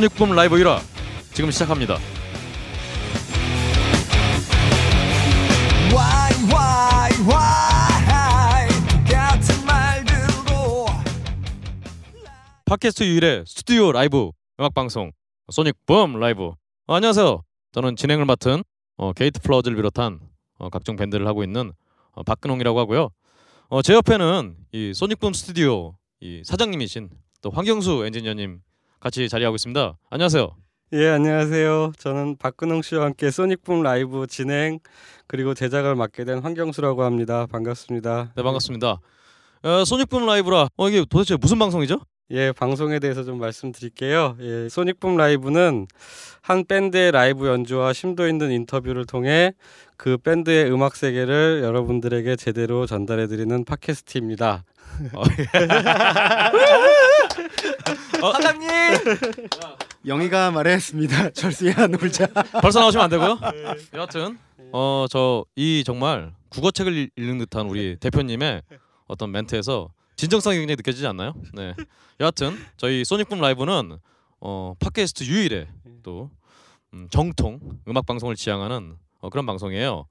Sonic Boom 라이브 1화 지금 시작합니다. Why why why 같은 말들로 팟캐스트 유일의 스튜디오 라이브 음악 방송 Sonic Boom 라이브. 어, 안녕하세요. 저는 진행을 맡은 어, Gate Flowers를 비롯한 어, 각종 밴드를 하고 있는 어, 박근홍이라고 하고요. 어, 제 옆에는 이 Sonic Boom 스튜디오 이 사장님이신 또 황경수 엔지니어님 같이 자리하고 있습니다. 안녕하세요. 예 안녕하세요. 저는 박근홍 씨와 함께 Sonic Boom 라이브 진행 그리고 제작을 맡게 된 황경수라고 합니다. 반갑습니다. 네 반갑습니다. 어, Sonic Boom 라이브라 어, 이게 도대체 무슨 방송이죠? 예 방송에 대해서 좀 말씀드릴게요. 예 Sonic Boom 라이브는 한 밴드의 라이브 연주와 심도 있는 인터뷰를 통해 그 밴드의 음악 세계를 여러분들에게 제대로 전달해 드리는 팟캐스트입니다. 사장님 영희가 말했습니다. 철수야 놀자. 벌써 나오시면 안 되고요. 여하튼 어 저 이 정말 국어책을 읽- 읽는 듯한 우리 대표님의 어떤 멘트에서 진정성이 굉장히 느껴지지 않나요? 네. 여하튼 저희 소닉붐 라이브는 어 팟캐스트 유일의 또 음, 정통 음악 방송을 지향하는 어, 그런 방송이에요.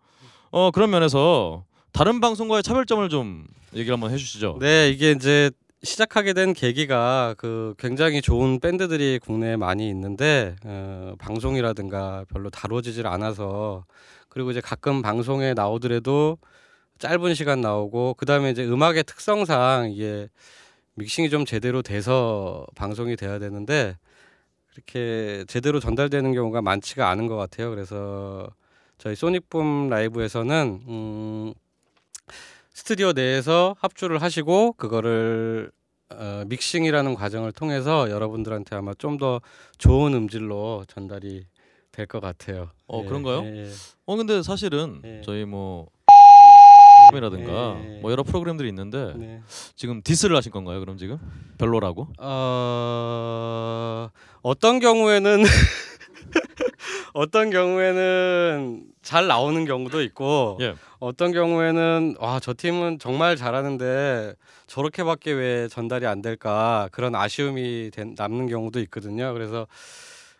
어 그런 면에서 다른 방송과의 차별점을 좀 얘기를 한번 해주시죠. 네 이게 이제 시작하게 된 계기가 그 굉장히 좋은 밴드들이 국내에 많이 있는데 어, 방송이라든가 별로 다뤄지질 않아서 그리고 이제 가끔 방송에 나오더라도 짧은 시간 나오고 그 다음에 이제 음악의 특성상 이게 믹싱이 좀 제대로 돼서 방송이 돼야 되는데 그렇게 제대로 전달되는 경우가 많지가 않은 것 같아요. 그래서 저희 소닉붐 라이브에서는 음, 스튜디오 내에서 합주를 하시고 그거를 어, 믹싱이라는 과정을 통해서 여러분들한테 아마 좀 더 좋은 음질로 전달이 될 것 같아요. 어, 그런가요? 예, 예. 어 근데 사실은 네. 저희 뭐 이라든가 네. 뭐 여러 프로그램들이 있는데 네. 지금 디스를 하신 건가요? 그럼 지금 별로라고? 어, 어떤 경우에는 어떤 경우에는 잘 나오는 경우도 있고 예. 어떤 경우에는 와 저 팀은 정말 잘하는데 저렇게밖에 왜 전달이 안 될까 그런 아쉬움이 된- 남는 경우도 있거든요. 그래서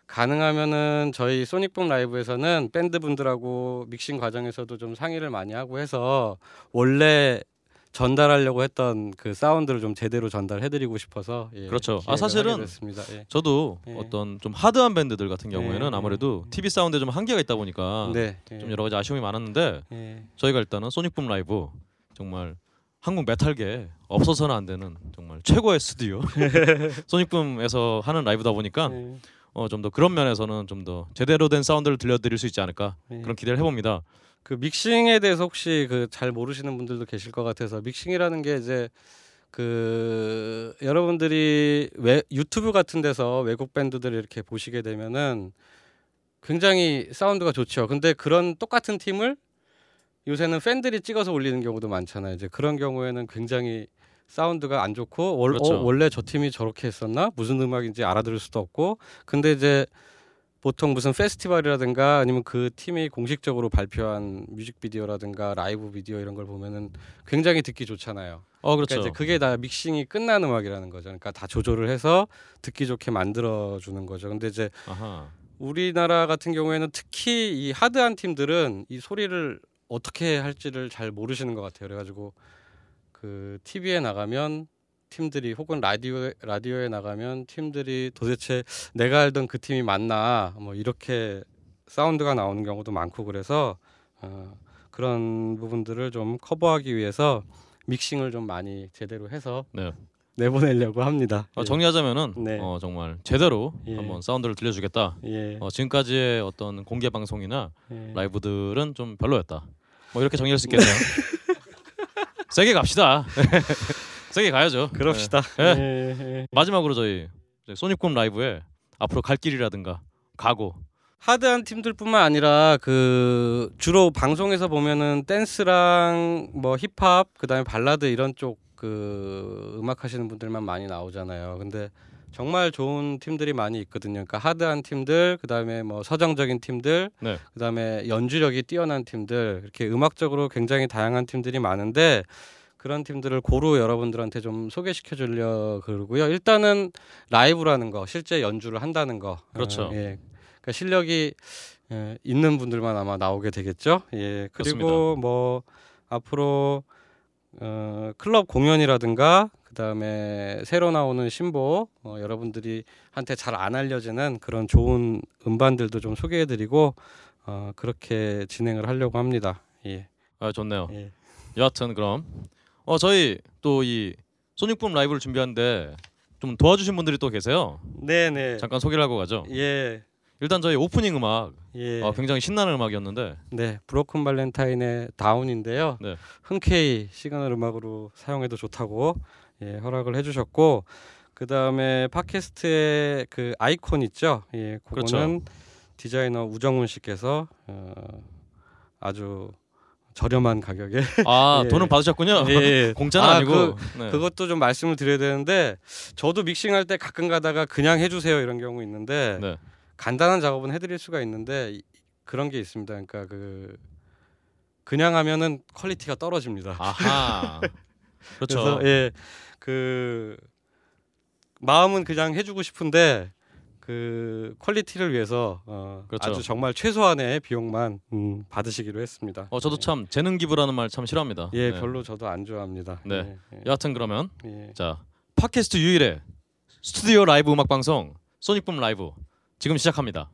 가능하면은 저희 소닉붐 라이브에서는 밴드 분들하고 믹싱 과정에서도 좀 상의를 많이 하고 해서 원래 전달하려고 했던 그 사운드를 좀 제대로 전달해드리고 싶어서 예, 그렇죠. 아, 사실은. 예. 저도 예. 어떤 좀 하드한 밴드들 같은 경우에는 예, 아무래도 예. TV 사운드에 좀 한계가 있다 보니까 네, 예. 좀 여러 가지 아쉬움이 많았는데 예. 저희가 일단은 소닉붐 라이브 정말 한국 메탈계 없어서는 안 되는 정말 최고의 스튜디오 소닉붐에서 하는 라이브다 보니까 예. 어, 좀 더 그런 면에서는 좀 더 제대로 된 사운드를 들려드릴 수 있지 않을까 예. 그런 기대를 해봅니다. 그 믹싱에 대해서 혹시 그 잘 모르시는 분들도 계실 것 같아서 믹싱이라는 게 이제 그 여러분들이 왜 유튜브 같은 데서 외국 밴드들을 이렇게 보시게 되면은 굉장히 사운드가 좋죠. 근데 그런 똑같은 팀을 요새는 팬들이 찍어서 올리는 경우도 많잖아요. 이제 그런 경우에는 굉장히 사운드가 안 좋고 월, 그렇죠. 어, 원래 저 팀이 저렇게 했었나 무슨 음악인지 알아들을 수도 없고 근데 이제 보통 무슨 페스티벌이라든가 아니면 그 팀이 공식적으로 발표한 뮤직비디오라든가 라이브 비디오 이런 걸 보면은 굉장히 듣기 좋잖아요. 어 그러니까 그렇죠. 이제 그게 다 믹싱이 끝난 음악이라는 거죠. 그러니까 다 조절을 해서 듣기 좋게 만들어 주는 거죠. 근데 이제 아하. 우리나라 같은 경우에는 특히 이 하드한 팀들은 이 소리를 어떻게 할지를 잘 모르시는 것 같아요. 그래가지고 그 TV에 나가면 팀들이 혹은 라디오 라디오에 나가면 팀들이 도대체 내가 알던 그 팀이 맞나 뭐 이렇게 사운드가 나오는 경우도 많고 그래서 어, 그런 부분들을 좀 커버하기 위해서 믹싱을 좀 많이 제대로 해서 네. 내보내려고 합니다. 어, 정리하자면은 네. 어, 정말 제대로 예. 한번 사운드를 들려주겠다. 예, 어, 지금까지의 어떤 공개 방송이나 예. 라이브들은 좀 별로였다. 뭐 이렇게 정리할 수 있겠네요. 세게 갑시다. 세게 가야죠. 그럽시다. 예. 예, 예. 마지막으로 저희 소닉붐 라이브에 앞으로 갈 길이라든가 각오. 하드한 팀들뿐만 아니라 그 주로 방송에서 보면은 댄스랑 뭐 힙합 그다음에 발라드 이런 쪽 그 음악 하시는 분들만 많이 나오잖아요. 근데 정말 좋은 팀들이 많이 있거든요. 그러니까 하드한 팀들, 그다음에 뭐 서정적인 팀들, 네. 그다음에 연주력이 뛰어난 팀들, 이렇게 음악적으로 굉장히 다양한 팀들이 많은데 그런 팀들을 고루 여러분들한테 좀 소개시켜 주려 그러고요. 일단은 라이브라는 거, 실제 연주를 한다는 거. 그렇죠. 어, 예. 그러니까 실력이 예, 있는 분들만 아마 나오게 되겠죠. 예. 그리고 그렇습니다. 뭐 앞으로 어, 클럽 공연이라든가 그다음에 새로 나오는 신보 어, 여러분들이 한테 잘 안 알려지는 그런 좋은 음반들도 좀 소개해드리고 어, 그렇게 진행을 하려고 합니다. 예. 아 좋네요. 예. 여하튼 그럼 어 저희 또 이 Sonic Boom 라이브를 준비하는데 좀 도와주신 분들이 또 계세요. 네네. 잠깐 소개를 하고 가죠. 예. 일단 저희 오프닝 음악 예. 어, 굉장히 신나는 음악이었는데 네, Broken Valentine의 Down인데요. 네. 흔쾌히 시그널 음악으로 사용해도 좋다고 예, 허락을 해주셨고 그 다음에 팟캐스트의 그 아이콘 있죠. 예, 그렇죠. 그거는 디자이너 우정훈 씨께서 어, 아주 저렴한 가격에 아 예. 돈은 받으셨군요. 예, 공짜는 아, 아, 니고 그, 네. 그것도 좀 말씀을 드려야 되는데 저도 믹싱할 때 가끔 가다가 그냥 해주세요 이런 경우 있는데 네. 간단한 작업은 해드릴 수가 있는데 이- 그런 게 있습니다. 그러니까 그 그냥 하면은 quality가 떨어집니다. 아하. 그렇죠. 그래서 예, 그 마음은 그냥 해주고 싶은데 그 quality를 위해서 어, 그렇죠. 아주 정말 최소한의 비용만 음, 받으시기로 했습니다. 어 저도 참 재능 기부라는 말 참 싫어합니다. 예, 네. 별로 저도 안 좋아합니다. 네. 예, 여하튼 그러면 예. 자 팟캐스트 유일의 스튜디오 라이브 음악 방송 Sonic Boom 라이브 지금 시작합니다.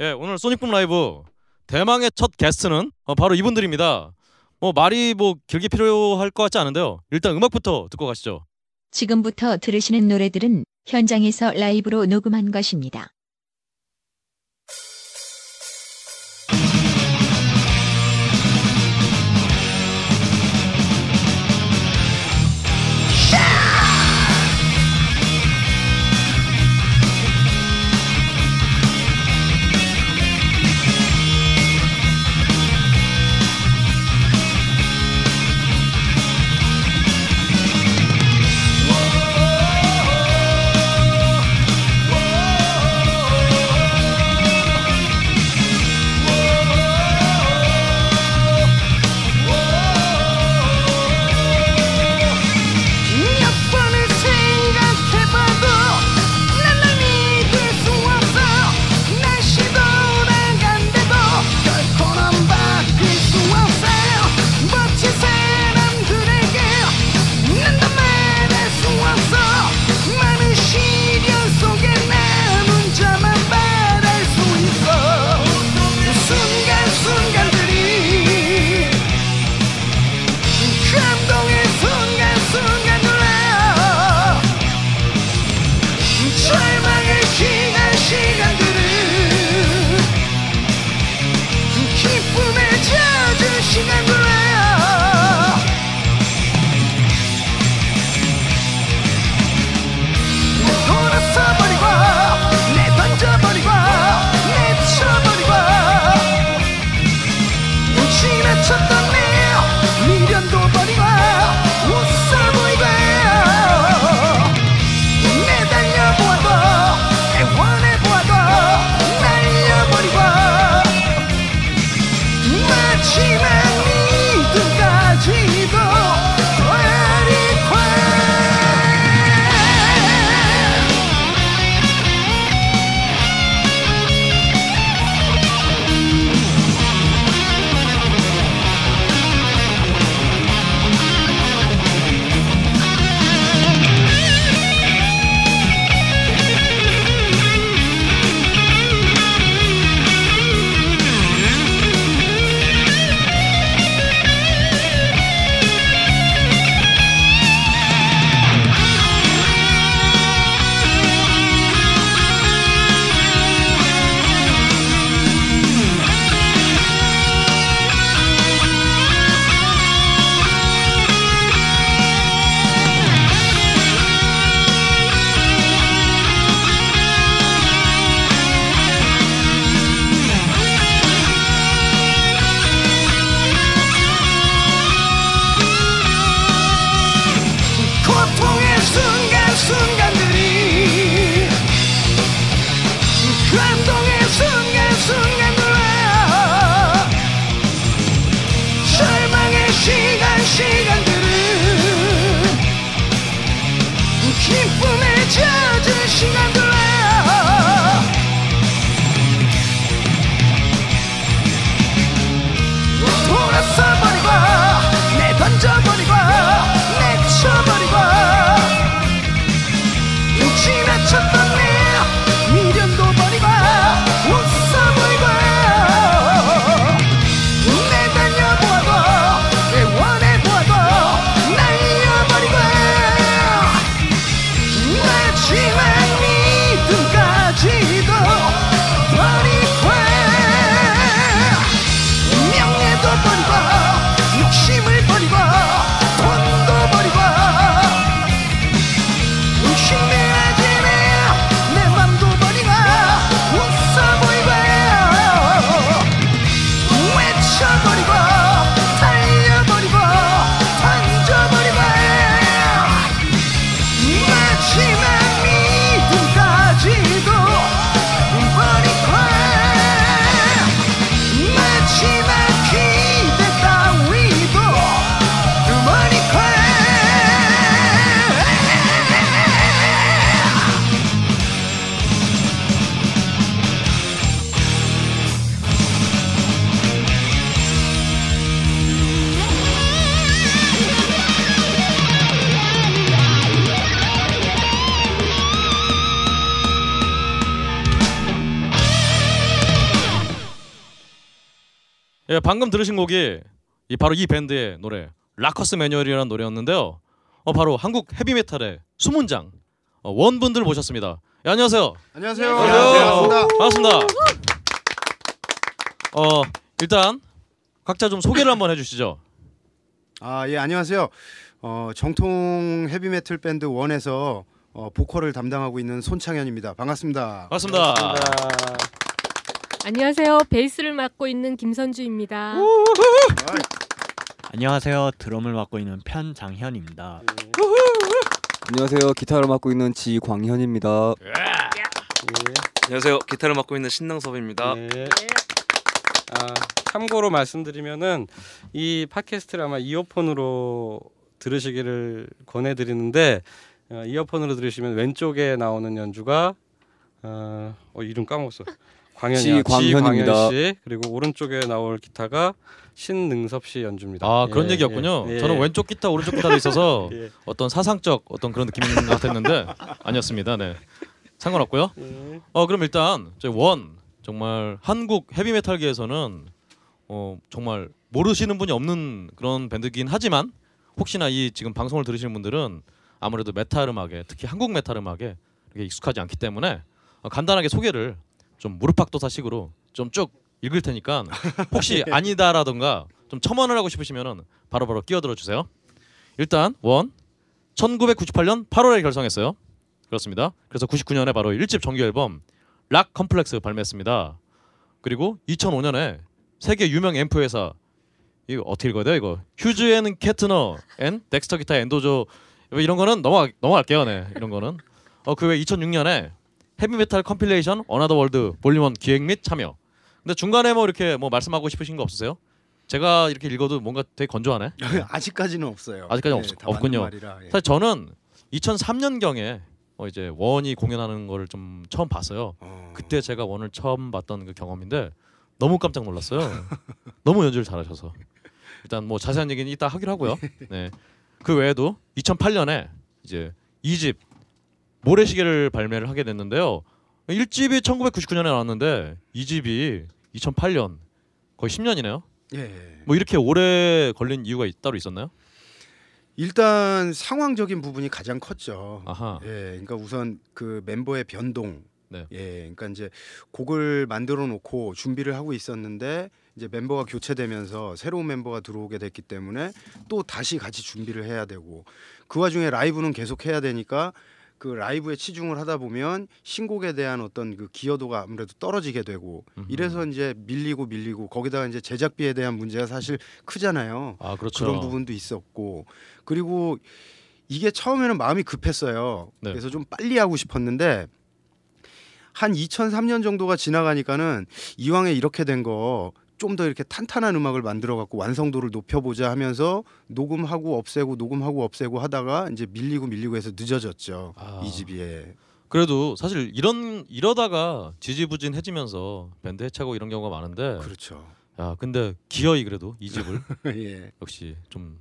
예, 오늘 소닉붐 라이브 대망의 첫 게스트는 어, 바로 이분들입니다. 뭐 말이 뭐 길게 필요할 것 같지 않은데요. 일단 음악부터 듣고 가시죠. 지금부터 들으시는 노래들은 현장에서 라이브로 녹음한 것입니다. 방금 들으신 곡이 이 바로 이 밴드의 노래 Rocker's Manual이라는 노래였는데요. 어 바로 한국 헤비메탈의 수문장 어, 원분들 모셨습니다. 예, 안녕하세요. 안녕하세요. 안녕하세요. 반갑습니다. 반갑습니다. 어 일단 각자 좀 소개를 한번 해주시죠. 아, 예, 안녕하세요. 어, 정통 헤비메탈 밴드 원에서 어, 보컬을 담당하고 있는 손창현입니다. 반갑습니다. 반갑습니다. 안녕하세요. 베이스를 맡고 있는 김선주입니다. 안녕하세요. 드럼을 맡고 있는 편장현입니다. 안녕하세요. 기타를 맡고 있는 지광현입니다. 안녕하세요. 기타를 맡고 있는 신능섭입니다. 네. 아, 참고로 말씀드리면은 이 팟캐스트를 아마 이어폰으로 들으시기를 권해드리는데 어, 이어폰으로 들으시면 왼쪽에 나오는 연주가 어, 어 이름 까먹었어. 광현이요. 지광현입니다. 지광현 씨 그리고 오른쪽에 나올 기타가 신능섭 씨 연주입니다. 아 그런 예, 얘기였군요. 예, 예. 저는 왼쪽 기타 오른쪽 기타도 있어서 예. 어떤 사상적 어떤 그런 느낌인 것 같았는데 아니었습니다. 네 상관없고요. 예. 어 그럼 일단 저희 원 정말 한국 헤비 메탈계에서는 어 정말 모르시는 분이 없는 그런 밴드긴 하지만 혹시나 이 지금 방송을 들으시는 분들은 아무래도 메탈 음악에 특히 한국 메탈 음악에 이렇게 익숙하지 않기 때문에 어, 간단하게 소개를 좀 무릎팍도사식으로 좀 쭉 읽을 테니까 혹시 아니다라던가 좀 첨언을 하고 싶으시면은 바로바로 끼어들어 주세요. 일단 원 1998년 8월에 결성했어요. 그렇습니다. 그래서 99년에 바로 1집 정규 앨범 Rock Complex 발매했습니다. 그리고 2005년에 세계 유명 앰프 회사 이거 어떻게 읽어야 돼요 이거 Hughes & Kettner 앤 Dexter 기타 endorser 뭐 이런 거는 넘어가 넘어갈게요 네 이런 거는 어그 외 2006년에 헤비메탈 compilation Another World Volume 1 기획 및 참여 근데 중간에 뭐 이렇게 뭐 말씀하고 싶으신 거 없으세요? 제가 이렇게 읽어도 뭔가 되게 건조하네 아직까지는 없어요. 아직까지 네, 없-. 말이라, 예. 사실 저는 2003년 경에 어 이제 원이 공연하는 거를 좀 처음 봤어요. 어, 그때 제가 원을 처음 봤던 그 경험인데 너무 깜짝 놀랐어요. 너무 연주를 잘하셔서 일단 뭐 자세한 얘기는 이따 하기로 하고요. 네. 그 외에도 2008년에 이제 2집 모래시계를 발매를 하게 됐는데요. 1집이 1999년에 나왔는데 2집이 2008년 거의 10년이네요. 예. 뭐 이렇게 오래 걸린 이유가 있- 따로 있었나요? 일단 상황적인 부분이 가장 컸죠. 아하. 예, 그러니까 우선 그 멤버의 변동. 네. 예, 그러니까 이제 곡을 만들어 놓고 준비를 하고 있었는데 이제 멤버가 교체되면서 새로운 멤버가 들어오게 됐기 때문에 또 다시 같이 준비를 해야 되고 그 와중에 라이브는 계속 해야 되니까 그 라이브에 치중을 하다 보면 신곡에 대한 어떤 그 기여도가 아무래도 떨어지게 되고 음흠. 이래서 이제 밀리고 밀리고 거기다가 이제 제작비에 대한 문제가 사실 크잖아요. 아 그렇죠. 그런 부분도 있었고 그리고 이게 처음에는 마음이 급했어요. 네. 그래서 좀 빨리 하고 싶었는데 한 2003년 정도가 지나가니까는 이왕에 이렇게 된 거 좀 더 이렇게 탄탄한 음악을 만들어 갖고 완성도를 높여보자 하면서 녹음하고 없애고 녹음하고 없애고 하다가 이제 밀리고 밀리고 해서 늦어졌죠 아. 이 집이 예. 그래도 사실 이런 이러다가 지지부진해지면서 밴드 해체하고 이런 경우가 많은데 그렇죠 야 근데 기어이 그래도 이 집을 예. 역시 좀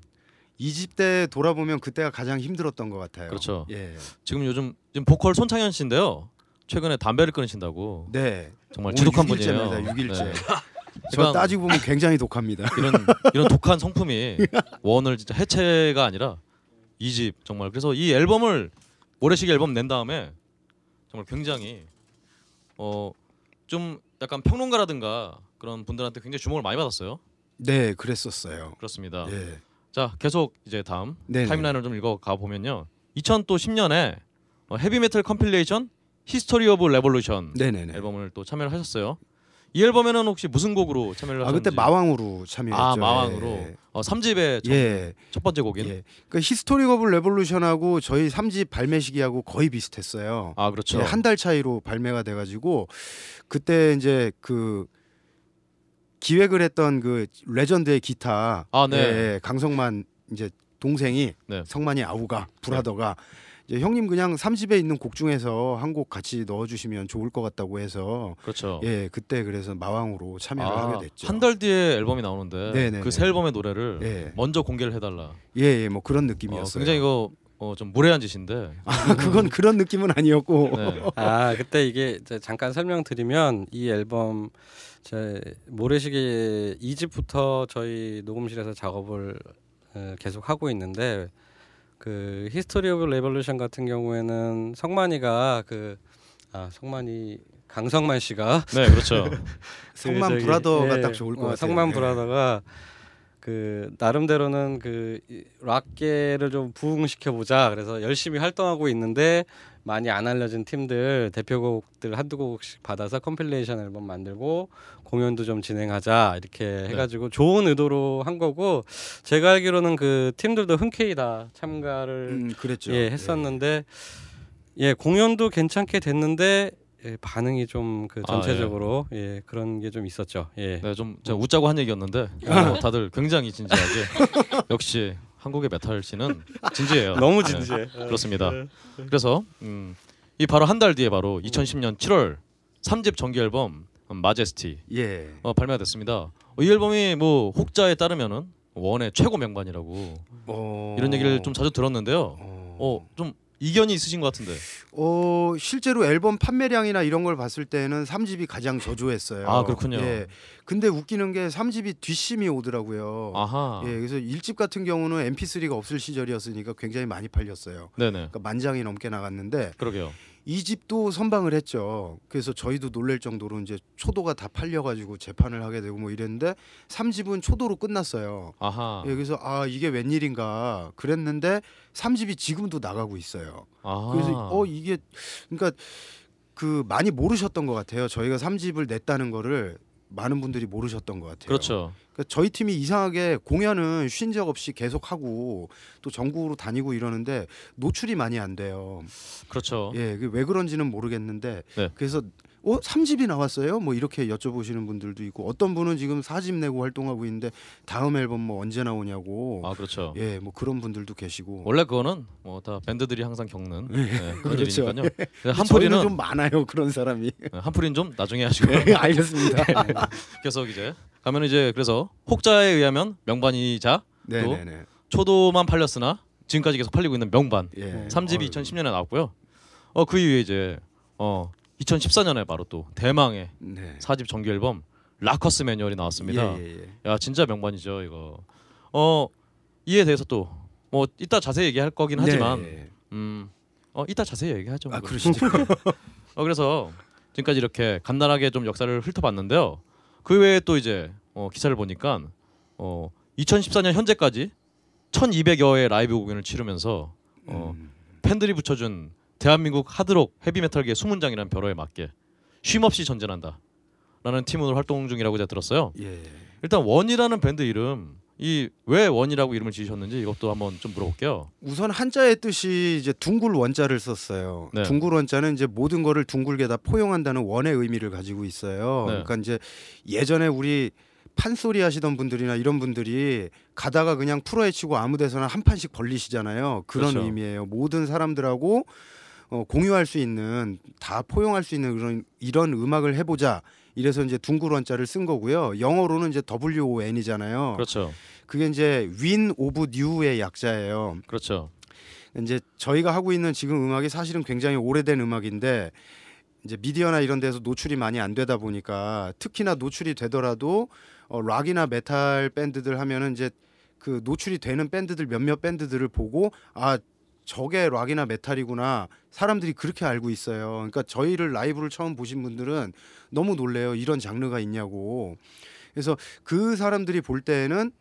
이집때 돌아보면 그때가 가장 힘들었던 것 같아요 그렇죠. 예. 지금 요즘 지금 보컬 손창현 씨인데요 최근에 담배를 끊으신다고 네 정말 지독한 분이에요. 육일째. 네. 저 따지고 보면 굉장히 독합니다 이런 이런 독한 성품이 원을 진짜 해체가 아니라 이 집 정말 그래서 이 앨범을 모래시계 앨범 낸 다음에 정말 굉장히 어 좀 약간 평론가라든가 그런 분들한테 굉장히 주목을 많이 받았어요. 네 그랬었어요 그렇습니다. 예. 자 계속 이제 다음 네네. timeline을 좀 읽어 가 보면요. 2010년에 어, 헤비메탈 compilation History of Revolution 네네네. 앨범을 또 참여를 하셨어요. 이 앨범에는 혹시 무슨 곡으로 참여를 아 하셨는지? 그때 마왕으로 참여했죠. 아 마왕으로 예. 어, 3집의 첫, 예. 첫 번째 곡인 예. 그 History of Revolution하고 저희 3집 발매 시기하고 거의 비슷했어요. 아 그렇죠. 예, 한달 차이로 발매가 돼 가지고 그때 이제 그 기획을 했던 그 Legend의 기타 아, 네. 예, 예, 강성만 이제 동생이 네. 성만이 아우가 brother가 이제 형님 그냥 3집에 있는 곡 중에서 한 곡 같이 넣어 주시면 좋을 것 같다고 해서 그렇죠. 예, 그때 그래서 마왕으로 참여를 하게 됐죠. 한 달 뒤에 앨범이 나오는데. 그 새 앨범의 노래를 예. 먼저 공개를 해달라. 예, 예, 뭐 그런 어, 느낌이었어요. 굉장히 이거 어, 좀 무례한 짓인데. 아, 그건 그런 느낌은 아니었고. 네. 아 그때 이게 잠깐 설명드리면 이 앨범 제 모래시계 2집부터 저희 녹음실에서 작업을 에, 계속 하고 있는데 그 History of Revolution 같은 경우에는 성만이가 그 아 성만이 강성만 씨가 네, 그렇죠. 성만 그 저기, brother가 예, 딱 좋을 것 어, 같아요. 성만 예. brother가 그 나름대로는 그 이- 락계를 좀 부흥시켜 보자. 그래서 열심히 활동하고 있는데 많이 안 알려진 팀들 대표곡들 한두 곡씩 받아서 compilation 앨범 만들고 공연도 좀 진행하자 이렇게 해가지고 좋은 의도로 한 거고 제가 알기로는 그 팀들도 흔쾌히 다 참가를 음, 그랬죠. 예 했었는데 예 공연도 괜찮게 됐는데 예, 반응이 좀그 아, 예. 전체적으로 예. 그런 게 좀 있었죠. 예. 네, 좀 제가 웃자고 한 얘기였는데 어, 다들 굉장히 진지하게 역시 한국의 메탈 scene은 진지해요. 너무 네, 진지해. 그렇습니다. 그래서 음, 이 바로 한 달 뒤에 바로 2010년 7월 3집 정규 앨범 음, 마제스티 예. 어, 발매가 됐습니다. 어, 이 앨범이 뭐 혹자에 따르면은 원의 최고 명반이라고 어... 이런 얘기를 좀 자주 들었는데요. 어... 어, 좀 이견이 있으신 것 같은데. 어, 실제로 앨범 판매량이나 이런 걸 봤을 때는 3집이 가장 저조했어요. 아, 그렇군요. 예. 근데 웃기는 게 3집이 뒷심이 오더라고요. 아하. 예, 그래서 1집 같은 경우는 MP3가 없을 시절이었으니까 굉장히 많이 팔렸어요. 네네. 그러니까 만 장이 넘게 나갔는데 그러게요. 이 집도 선방을 했죠. 그래서 저희도 놀랄 정도로 이제 초도가 다 팔려가지고 재판을 하게 되고 뭐 이랬는데 3집은 초도로 끝났어요. 아하. 예, 그래서 아 이게 웬일인가 그랬는데 3집이 지금도 나가고 있어요. 아하. 그래서 어 이게 그러니까 그 많이 모르셨던 것 같아요. 저희가 3집을 냈다는 거를 많은 분들이 모르셨던 것 같아요. 그렇죠. 그러니까 저희 팀이 이상하게 공연은 쉰 적 없이 계속 하고 또 전국으로 다니고 이러는데 노출이 많이 안 돼요. 그렇죠. 예, 그왜 그런지는 모르겠는데 네. 그래서 어 3집이 나왔어요? 뭐 이렇게 여쭤보시는 분들도 있고 어떤 분은 지금 4집 내고 활동하고 있는데 다음 앨범 뭐 언제 나오냐고. 아 그렇죠. 예, 뭐 그런 분들도 계시고. 원래 그거는 뭐 다 밴드들이 항상 겪는 네, 그런 그렇죠. 일이니까요. 근데 한풀이는 저희는 좀 많아요 그런 사람이. 네, 한풀이는 좀 나중에 하시고 네, 알겠습니다. 계속 이제 가면 이제 그래서 혹자에 의하면 명반이자 네, 또. 초도만 팔렸으나 지금까지 계속 팔리고 있는 명반 예. 3집이 어이. 2010년에 나왔고요. 어 그 이후에 이제 어 2014년에 바로 또 대망의 네. 4집 정규 앨범 라커스 매뉴얼이 나왔습니다. 예, 예, 예. 야 진짜 명반이죠 이거. 어 이에 대해서 또 뭐 이따 자세히 얘기할 거긴 하지만 네. 음, 어 이따 자세히 얘기하죠. 뭐 아 그럼. 그러시죠. 어 그래서 지금까지 이렇게 간단하게 좀 역사를 훑어봤는데요. 그 외에 또 이제 어, 기사를 보니까 어 2014년 현재까지 1,200여의 라이브 공연을 치르면서 어, 음. 팬들이 붙여준 대한민국 하드록 헤비메탈계 수문장이라는 별호에 맞게 쉼없이 전진한다. 라는 팀으로 활동 중이라고 제가 들었어요. 예. 일단 원이라는 밴드 이름 이 왜 원이라고 이름을 지으셨는지 이것도 한번 좀 물어볼게요. 우선 한자의 뜻이 이제 둥글 원자를 썼어요. 네. 둥글 원자는 이제 모든 거를 둥글게 다 포용한다는 원의 의미를 가지고 있어요. 네. 그러니까 이제 예전에 우리 판소리 하시던 분들이나 이런 분들이 가다가 그냥 풀어헤치고 아무 데서나 한 판씩 벌리시잖아요. 그런 그렇죠. 의미예요. 모든 사람들하고 어, 공유할 수 있는 다 포용할 수 있는 그런 이런 음악을 해보자. 이래서 이제 둥글 원자를 쓴 거고요. 영어로는 이제 WON이잖아요. 그렇죠. 그게 이제 Win Of New의 약자예요. 그렇죠. 이제 저희가 하고 있는 지금 음악이 사실은 굉장히 오래된 음악인데 이제 미디어나 이런 데서 노출이 많이 안 되다 보니까 특히나 노출이 되더라도 어, 락이나 메탈 밴드들 하면은 이제 그 노출이 되는 밴드들 몇몇 밴드들을 보고 아 저게 락이나 메탈이구나 사람들이 그렇게 알고 있어요. 그러니까 저희를 라이브를 처음 보신 분들은 너무 놀래요. 이런 장르가 있냐고. 그래서 그 사람들이 볼 때는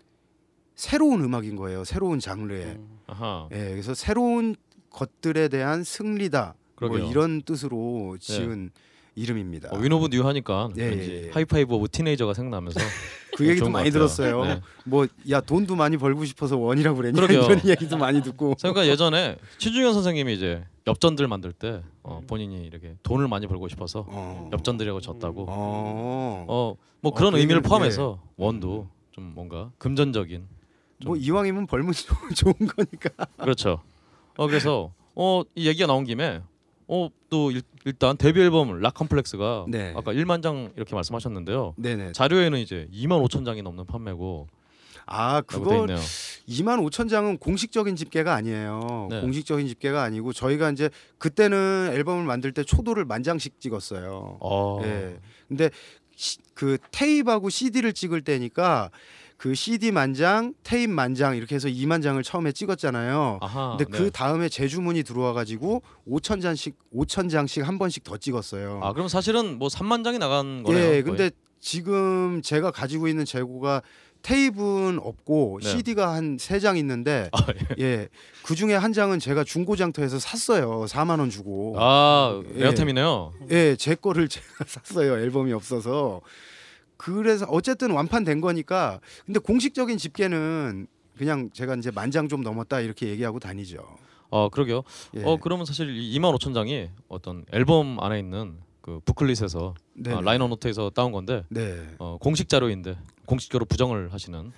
새로운 음악인 거예요. 새로운 장르에. 아하. 예, 그래서 새로운 것들에 대한 승리다. 뭐 그러게요. 이런 뜻으로 지은 이름입니다. 어, Win Of New 하니까 예, 예, 예. High-five Of Teenager가 생각나면서 그 얘기도 많이. 들었어요. 네. 뭐야 돈도 많이 벌고 싶어서 원이라고 그랬냐 그러게요. 이런 얘기도 많이 듣고. 그러니까 예전에 신중현 선생님이 이제 엽전들 만들 때 어, 본인이 이렇게 돈을 많이 벌고 싶어서 어. 엽전들이라고 지었다고 어. 어뭐 어, 그런 그 의미를 포함해서 원도 좀 뭔가 금전적인 뭐 이왕이면 벌면 좋- 좋은 거니까. 그렇죠. 어 그래서 어 이 얘기가 나온 김에 어또 일단 데뷔 앨범 락 컴플렉스가 네. 아까 1만 장 이렇게 말씀하셨는데요. 네네. 자료에는 이제 2만 5천 장이 넘는 판매고 아 그거 있네요. 2만 5천 장은 공식적인 집계가 아니에요. 네. 공식적인 집계가 아니고 저희가 이제 그때는 앨범을 만들 때 초도를 만 장씩 찍었어요. 어. 예. 근데 시- 그 테이프하고 CD를 찍을 때니까 그 CD 만 장, 테이프 만장 이렇게 해서 2만 장을 처음에 찍었잖아요. 아하. 근데 네. 그 다음에 재주문이 들어와 가지고 5천 장씩 5천 장씩 한 번씩 더 찍었어요. 아 그럼 사실은 뭐 3만 장이 나간 거네요. 예, 거의. 근데 지금 제가 가지고 있는 재고가 테이프는 없고 네. CD가 한 세 장 있는데 아, 예. 예. 그 중에 한 장은 제가 중고 장터에서 샀어요. 4만 원 주고. 아 예. 레어템이네요. 예, 제 거를 제가 샀어요. 앨범이 없어서. 그래서 어쨌든 완판된 거니까. 근데 공식적인 집계는 그냥 제가 이제 만장 좀 넘었다 이렇게 얘기하고 다니죠. 어 그러게요. 예. 어 그러면 사실 이 2만 5천 장이 어떤 앨범 안에 있는 그 부클릿에서 네. 아, 라이너 노트에서 따온 건데 네. 어, 공식 자료인데 공식적으로 부정을 하시는.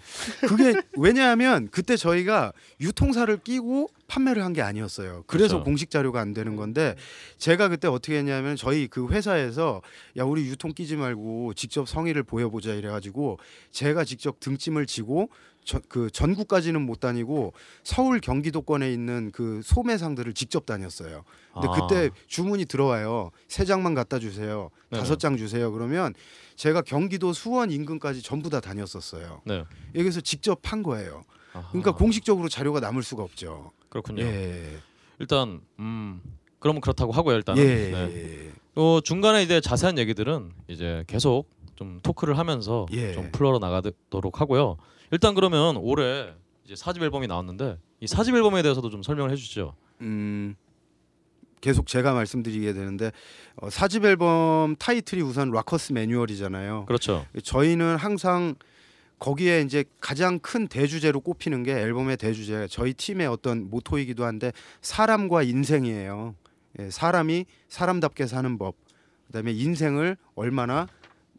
그게 왜냐하면 그때 저희가 유통사를 끼고 판매를 한 게 아니었어요. 그래서 그렇죠. 공식 자료가 안 되는 건데 제가 그때 어떻게 했냐면 저희 그 회사에서 야 우리 유통 끼지 말고 직접 성의를 보여보자 이래가지고 제가 직접 등짐을 지고 저, 그 전국까지는 못 다니고 서울 경기도권에 있는 그 소매상들을 직접 다녔어요. 근데 아. 그때 주문이 들어와요. 세 장만 갖다 주세요. 네네. 다섯 장 주세요. 그러면 제가 경기도 수원 인근까지 전부 다 다녔었어요. 네. 여기서 직접 판 거예요. 아하. 그러니까 공식적으로 자료가 남을 수가 없죠. 그렇군요. 예. 일단 음 그러면 그렇다고 하고요 일단. 예. 네. 어 중간에 이제 자세한 얘기들은 이제 계속 좀 토크를 하면서 예. 좀 풀어 나가도록 하고요. 일단 그러면 올해 이제 사집 앨범이 나왔는데 이 사집 앨범에 대해서도 좀 설명을 해주시죠. 음. 계속 제가 말씀드리게 되는데 어, 사집 앨범 타이틀이 우선 락커스 매뉴얼이잖아요. 그렇죠. 저희는 항상 거기에 이제 가장 큰 대주제로 꼽히는 게 앨범의 대주제 저희 팀의 어떤 모토이기도 한데 사람과 인생이에요. 예, 사람이 사람답게 사는 법. 그다음에 인생을 얼마나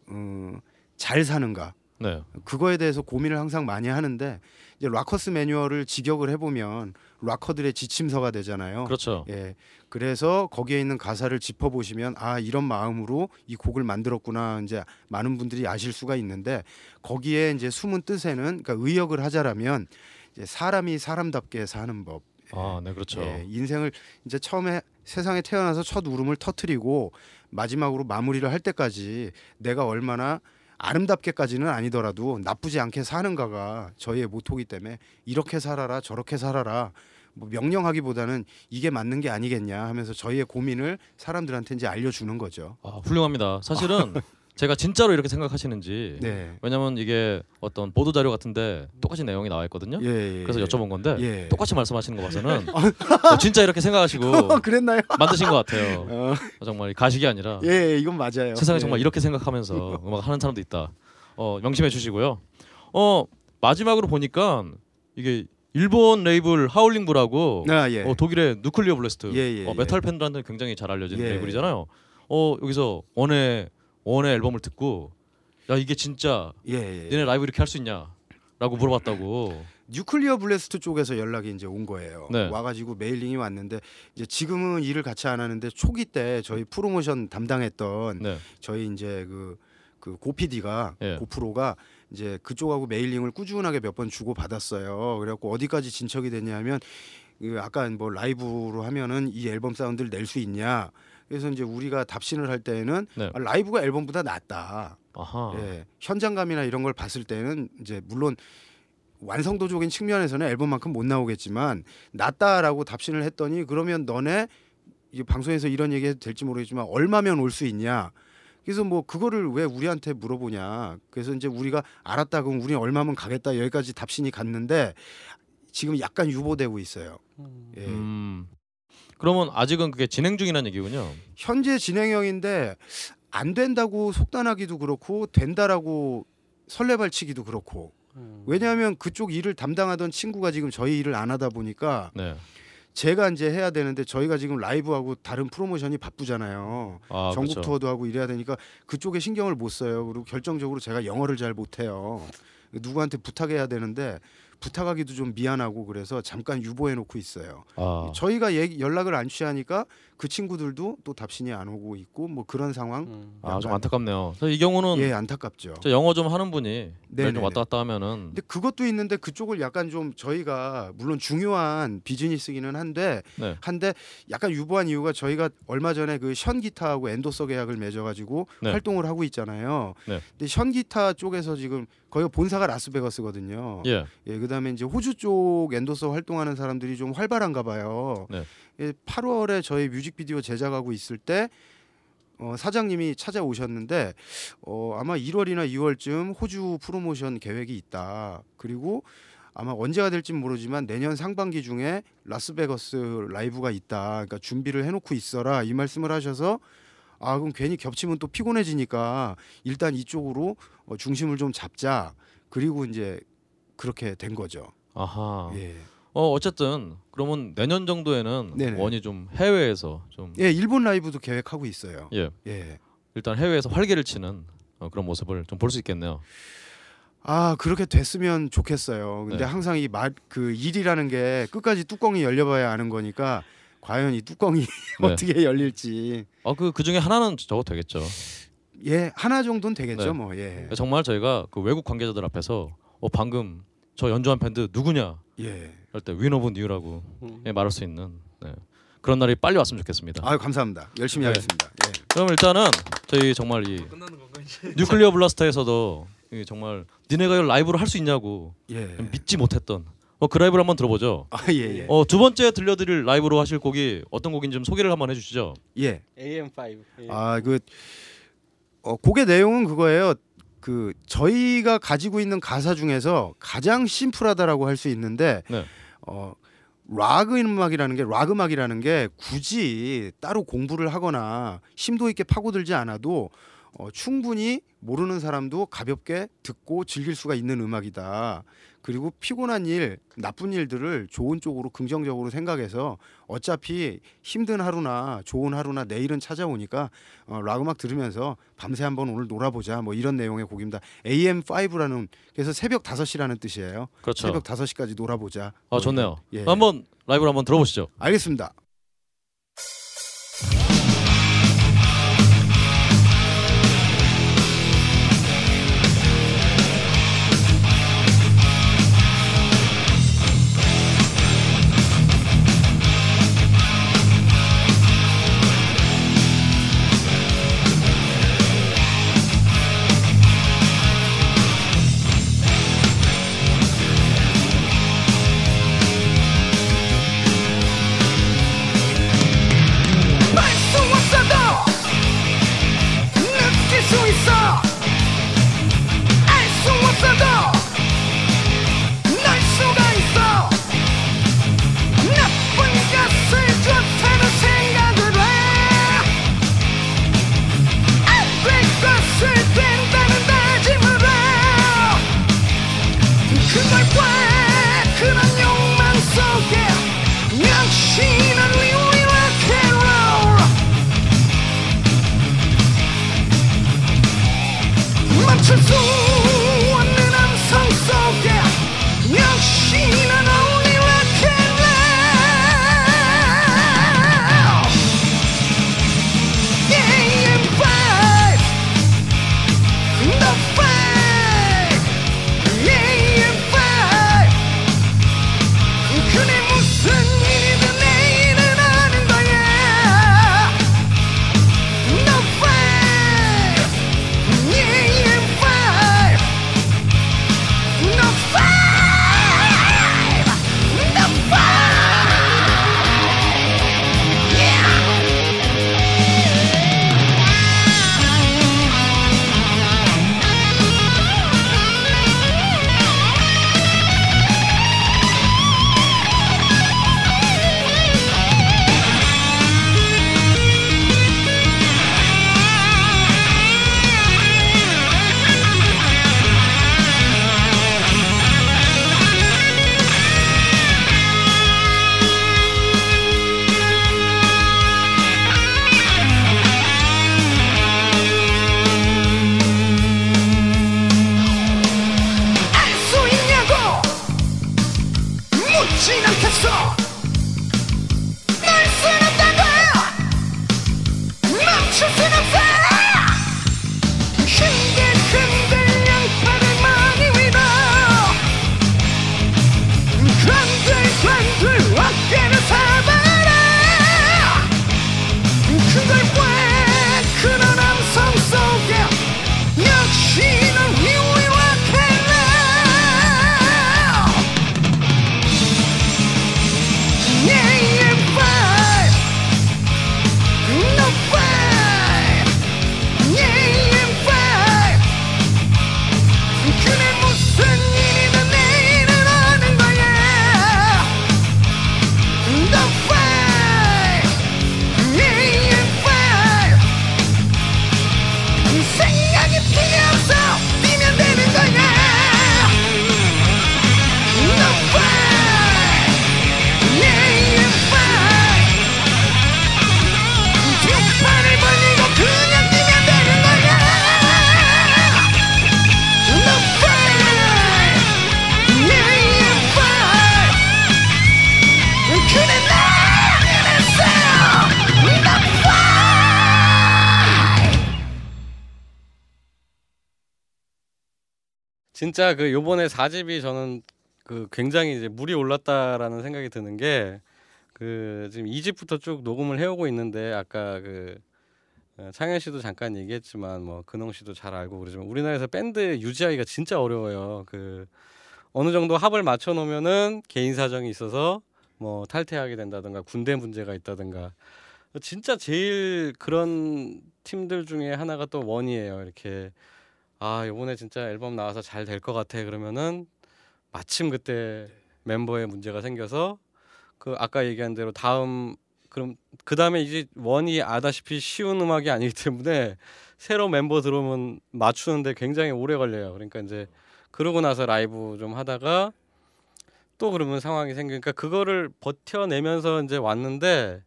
음, 잘 사는가. 네. 그거에 대해서 고민을 항상 많이 하는데 이제 락커스 매뉴얼을 직역을 해보면 락커들의 지침서가 되잖아요. 그렇죠. 예. 그래서 거기에 있는 가사를 짚어 보시면 아 이런 마음으로 이 곡을 만들었구나 이제 많은 분들이 아실 수가 있는데 거기에 이제 숨은 뜻에는 그러니까 의역을 하자라면 이제 사람이 사람답게 사는 법. 아, 네, 그렇죠. 예, 인생을 이제 처음에 세상에 태어나서 첫 울음을 터트리고 마지막으로 마무리를 할 때까지 내가 얼마나 아름답게까지는 아니더라도 나쁘지 않게 사는가가 저희의 모토기 때문에 이렇게 살아라 저렇게 살아라 뭐 명령하기보다는 이게 맞는 게 아니겠냐 하면서 저희의 고민을 사람들한테 이제 알려주는 거죠. 아, 훌륭합니다. 사실은 제가 진짜로 이렇게 생각하시는지 네. 왜냐면 이게 어떤 보도 자료 같은데 똑같이 내용이 나와 있거든요. 예, 예, 그래서 예. 여쭤본 건데 예. 똑같이 말씀하시는 거 봐서는 어, 진짜 이렇게 생각하시고 어, 그랬나요? 만드신 것 같아요. 어, 정말 가식이 아니라 예, 예, 이건 맞아요. 세상에 예. 정말 이렇게 생각하면서 음악 하는 사람도 있다. 어, 명심해 주시고요. 어 마지막으로 보니까 이게 일본 레이블 Howling Bull이라고 아, 예. 어, 독일의 Nuclear Blast 예, 예, 어, 메탈 팬들한테 굉장히 잘 알려진 예. 레이블이잖아요. 어 여기서 원의 원의 앨범을 듣고 야 이게 진짜 예, 예. 니네 라이브 이렇게 할 수 있냐라고 물어봤다고. Nuclear Blast 쪽에서 연락이 이제 온 거예요. 네. 와가지고 mailing이 왔는데 이제 지금은 일을 같이 안 하는데 초기 때 저희 프로모션 담당했던 네. 저희 이제 그, 그 고PD가 예. 고프로가 이제 그쪽하고 mailing을 꾸준하게 몇 번 주고 받았어요. 그래갖고 어디까지 진척이 됐냐면 그 아까 뭐 라이브로 하면은 이 앨범 사운드를 낼 수 있냐. 그래서 이제 우리가 답신을 할 때는 네. 아, 라이브가 앨범보다 낫다. 아하. 예, 현장감이나 이런 걸 봤을 때는 이제 물론 완성도적인 측면에서는 앨범만큼 못 나오겠지만 낫다라고 답신을 했더니 그러면 너네 이 방송에서 이런 얘기 해도 될지 모르겠지만 얼마면 올 수 있냐 그래서 뭐 그거를 왜 우리한테 물어보냐 그래서 이제 우리가 알았다 그럼 우리 얼마면 가겠다 여기까지 답신이 갔는데 지금 약간 유보되고 있어요 예. 음. 그러면 아직은 그게 진행 중이라는 얘기군요. 현재 진행형인데 안 된다고 속단하기도 그렇고 된다라고 설레발치기도 그렇고 음. 왜냐하면 그쪽 일을 담당하던 친구가 지금 저희 일을 안 하다 보니까 네. 제가 이제 해야 되는데 저희가 지금 라이브하고 다른 프로모션이 바쁘잖아요. 아, 전국 그렇죠. 투어도 하고 이래야 되니까 그쪽에 신경을 못 써요. 그리고 결정적으로 제가 영어를 잘 못해요. 누구한테 부탁해야 되는데 부탁하기도 좀 미안하고 그래서 잠깐 유보해 놓고 있어요. 아, 저희가 얘기, 연락을 안 취하니까 그 친구들도 또 답신이 안 오고 있고 뭐 그런 상황. 음. 아, 좀 약간- 안타깝네요. 저이 경우는 예, 안타깝죠. 저 영어 좀 하는 분이 네네네. 좀 왔다 갔다 하면은 근데 그것도 있는데 그쪽을 약간 좀 저희가 물론 중요한 비즈니스기는 한데 네. 한데 약간 유보한 이유가 저희가 얼마 전에 그 션 기타하고 엔도서 계약을 맺어가지고 네. 활동을 하고 있잖아요. 네. 근데 션 기타 쪽에서 지금 거기가 본사가 라스베가스거든요. 예. 예, 그다음에 이제 호주 쪽 엔도서 활동하는 사람들이 좀 활발한가 봐요. 네. 예, 8월에 저희 뮤직비디오 제작하고 있을 때 어, 사장님이 찾아오셨는데 어, 아마 1월이나 2월쯤 호주 프로모션 계획이 있다. 그리고 아마 언제가 될지 모르지만 내년 상반기 중에 라스베거스 라이브가 있다. 그러니까 준비를 해놓고 있어라 이 말씀을 하셔서 아 그럼 괜히 겹치면 또 피곤해지니까 일단 이쪽으로 어, 중심을 좀 잡자. 그리고 이제 그렇게 된 거죠. 아하. 예. 어 어쨌든 그러면 내년 정도에는 네네. 원이 좀 해외에서 좀 예, 일본 라이브도 계획하고 있어요. 예. 예. 일단 해외에서 활기를 치는 어, 그런 모습을 좀 볼 수 있겠네요. 아 그렇게 됐으면 좋겠어요. 근데 네. 항상 이말그 일이라는 게 끝까지 뚜껑이 열려봐야 아는 거니까 과연 이 뚜껑이 네. 어떻게 열릴지 어그 그 중에 하나는 적어도 되겠죠. 예 하나 정도는 되겠죠 네. 뭐 예. 정말 저희가 그 외국 관계자들 앞에서 어 방금 저 연주한 밴드 누구냐 예. 할때 Win Of New라고 음. 예, 말할 수 있는 네. 그런 날이 빨리 왔으면 좋겠습니다. 아유 감사합니다. 열심히 네. 하겠습니다. 예. 그럼 일단은 저희 정말 이? Nuclear Blast에서도 이 정말 니네가 이걸 라이브로 할 수 있냐고 예. 믿지 못했던 어, 그 라이브를 한번 들어보죠. 아 예. 예. 어, 두 번째 들려드릴 라이브로 하실 곡이 어떤 곡인지 좀 소개를 한번 해주시죠. 예. AM5. 예. 아그 어, 곡의 내용은 그거예요. 그 저희가 가지고 있는 가사 중에서 가장 심플하다라고 할 수 있는데 네. 어 락 음악이라는 게 락 음악이라는 게 굳이 따로 공부를 하거나 심도 있게 파고들지 않아도 어, 충분히 모르는 사람도 가볍게 듣고 즐길 수가 있는 음악이다. 그리고 피곤한 일, 나쁜 일들을 좋은 쪽으로 긍정적으로 생각해서 어차피 힘든 하루나 좋은 하루나 내일은 찾아오니까 어, 락 음악 들으면서 밤새 한번 오늘 놀아보자 뭐 이런 내용의 곡입니다. AM5라는 그래서 새벽 5시라는 뜻이에요. 그렇죠. 새벽 5시까지 놀아보자. 아 좋네요. 예. 한번 라이브로 한번 들어보시죠. 알겠습니다. 진짜 그 요번에 4집이 저는 그 굉장히 이제 물이 올랐다라는 생각이 드는 게 그 지금 2집부터 쭉 녹음을 해오고 있는데 아까 그 어, 창현 씨도 잠깐 얘기했지만 뭐 근홍 씨도 잘 알고 그러지만 우리나라에서 밴드 유지하기가 진짜 어려워요. 그 어느 정도 합을 맞춰 놓으면은 개인 사정이 있어서 뭐 탈퇴하게 된다든가 군대 문제가 있다든가 진짜 제일 그런 팀들 중에 하나가 또 원이에요. 이렇게 아 이번에 진짜 앨범 나와서 잘 될 것 같아 그러면은 마침 그때 멤버에 문제가 생겨서 그 아까 얘기한 대로 다음 그럼 그 다음에 이제 원이 아다시피 쉬운 음악이 아니기 때문에 새로 멤버 들어오면 맞추는데 굉장히 오래 걸려요. 그러니까 이제 그러고 나서 라이브 좀 하다가 또 그러면 상황이 생기니까 그거를 버텨내면서 이제 왔는데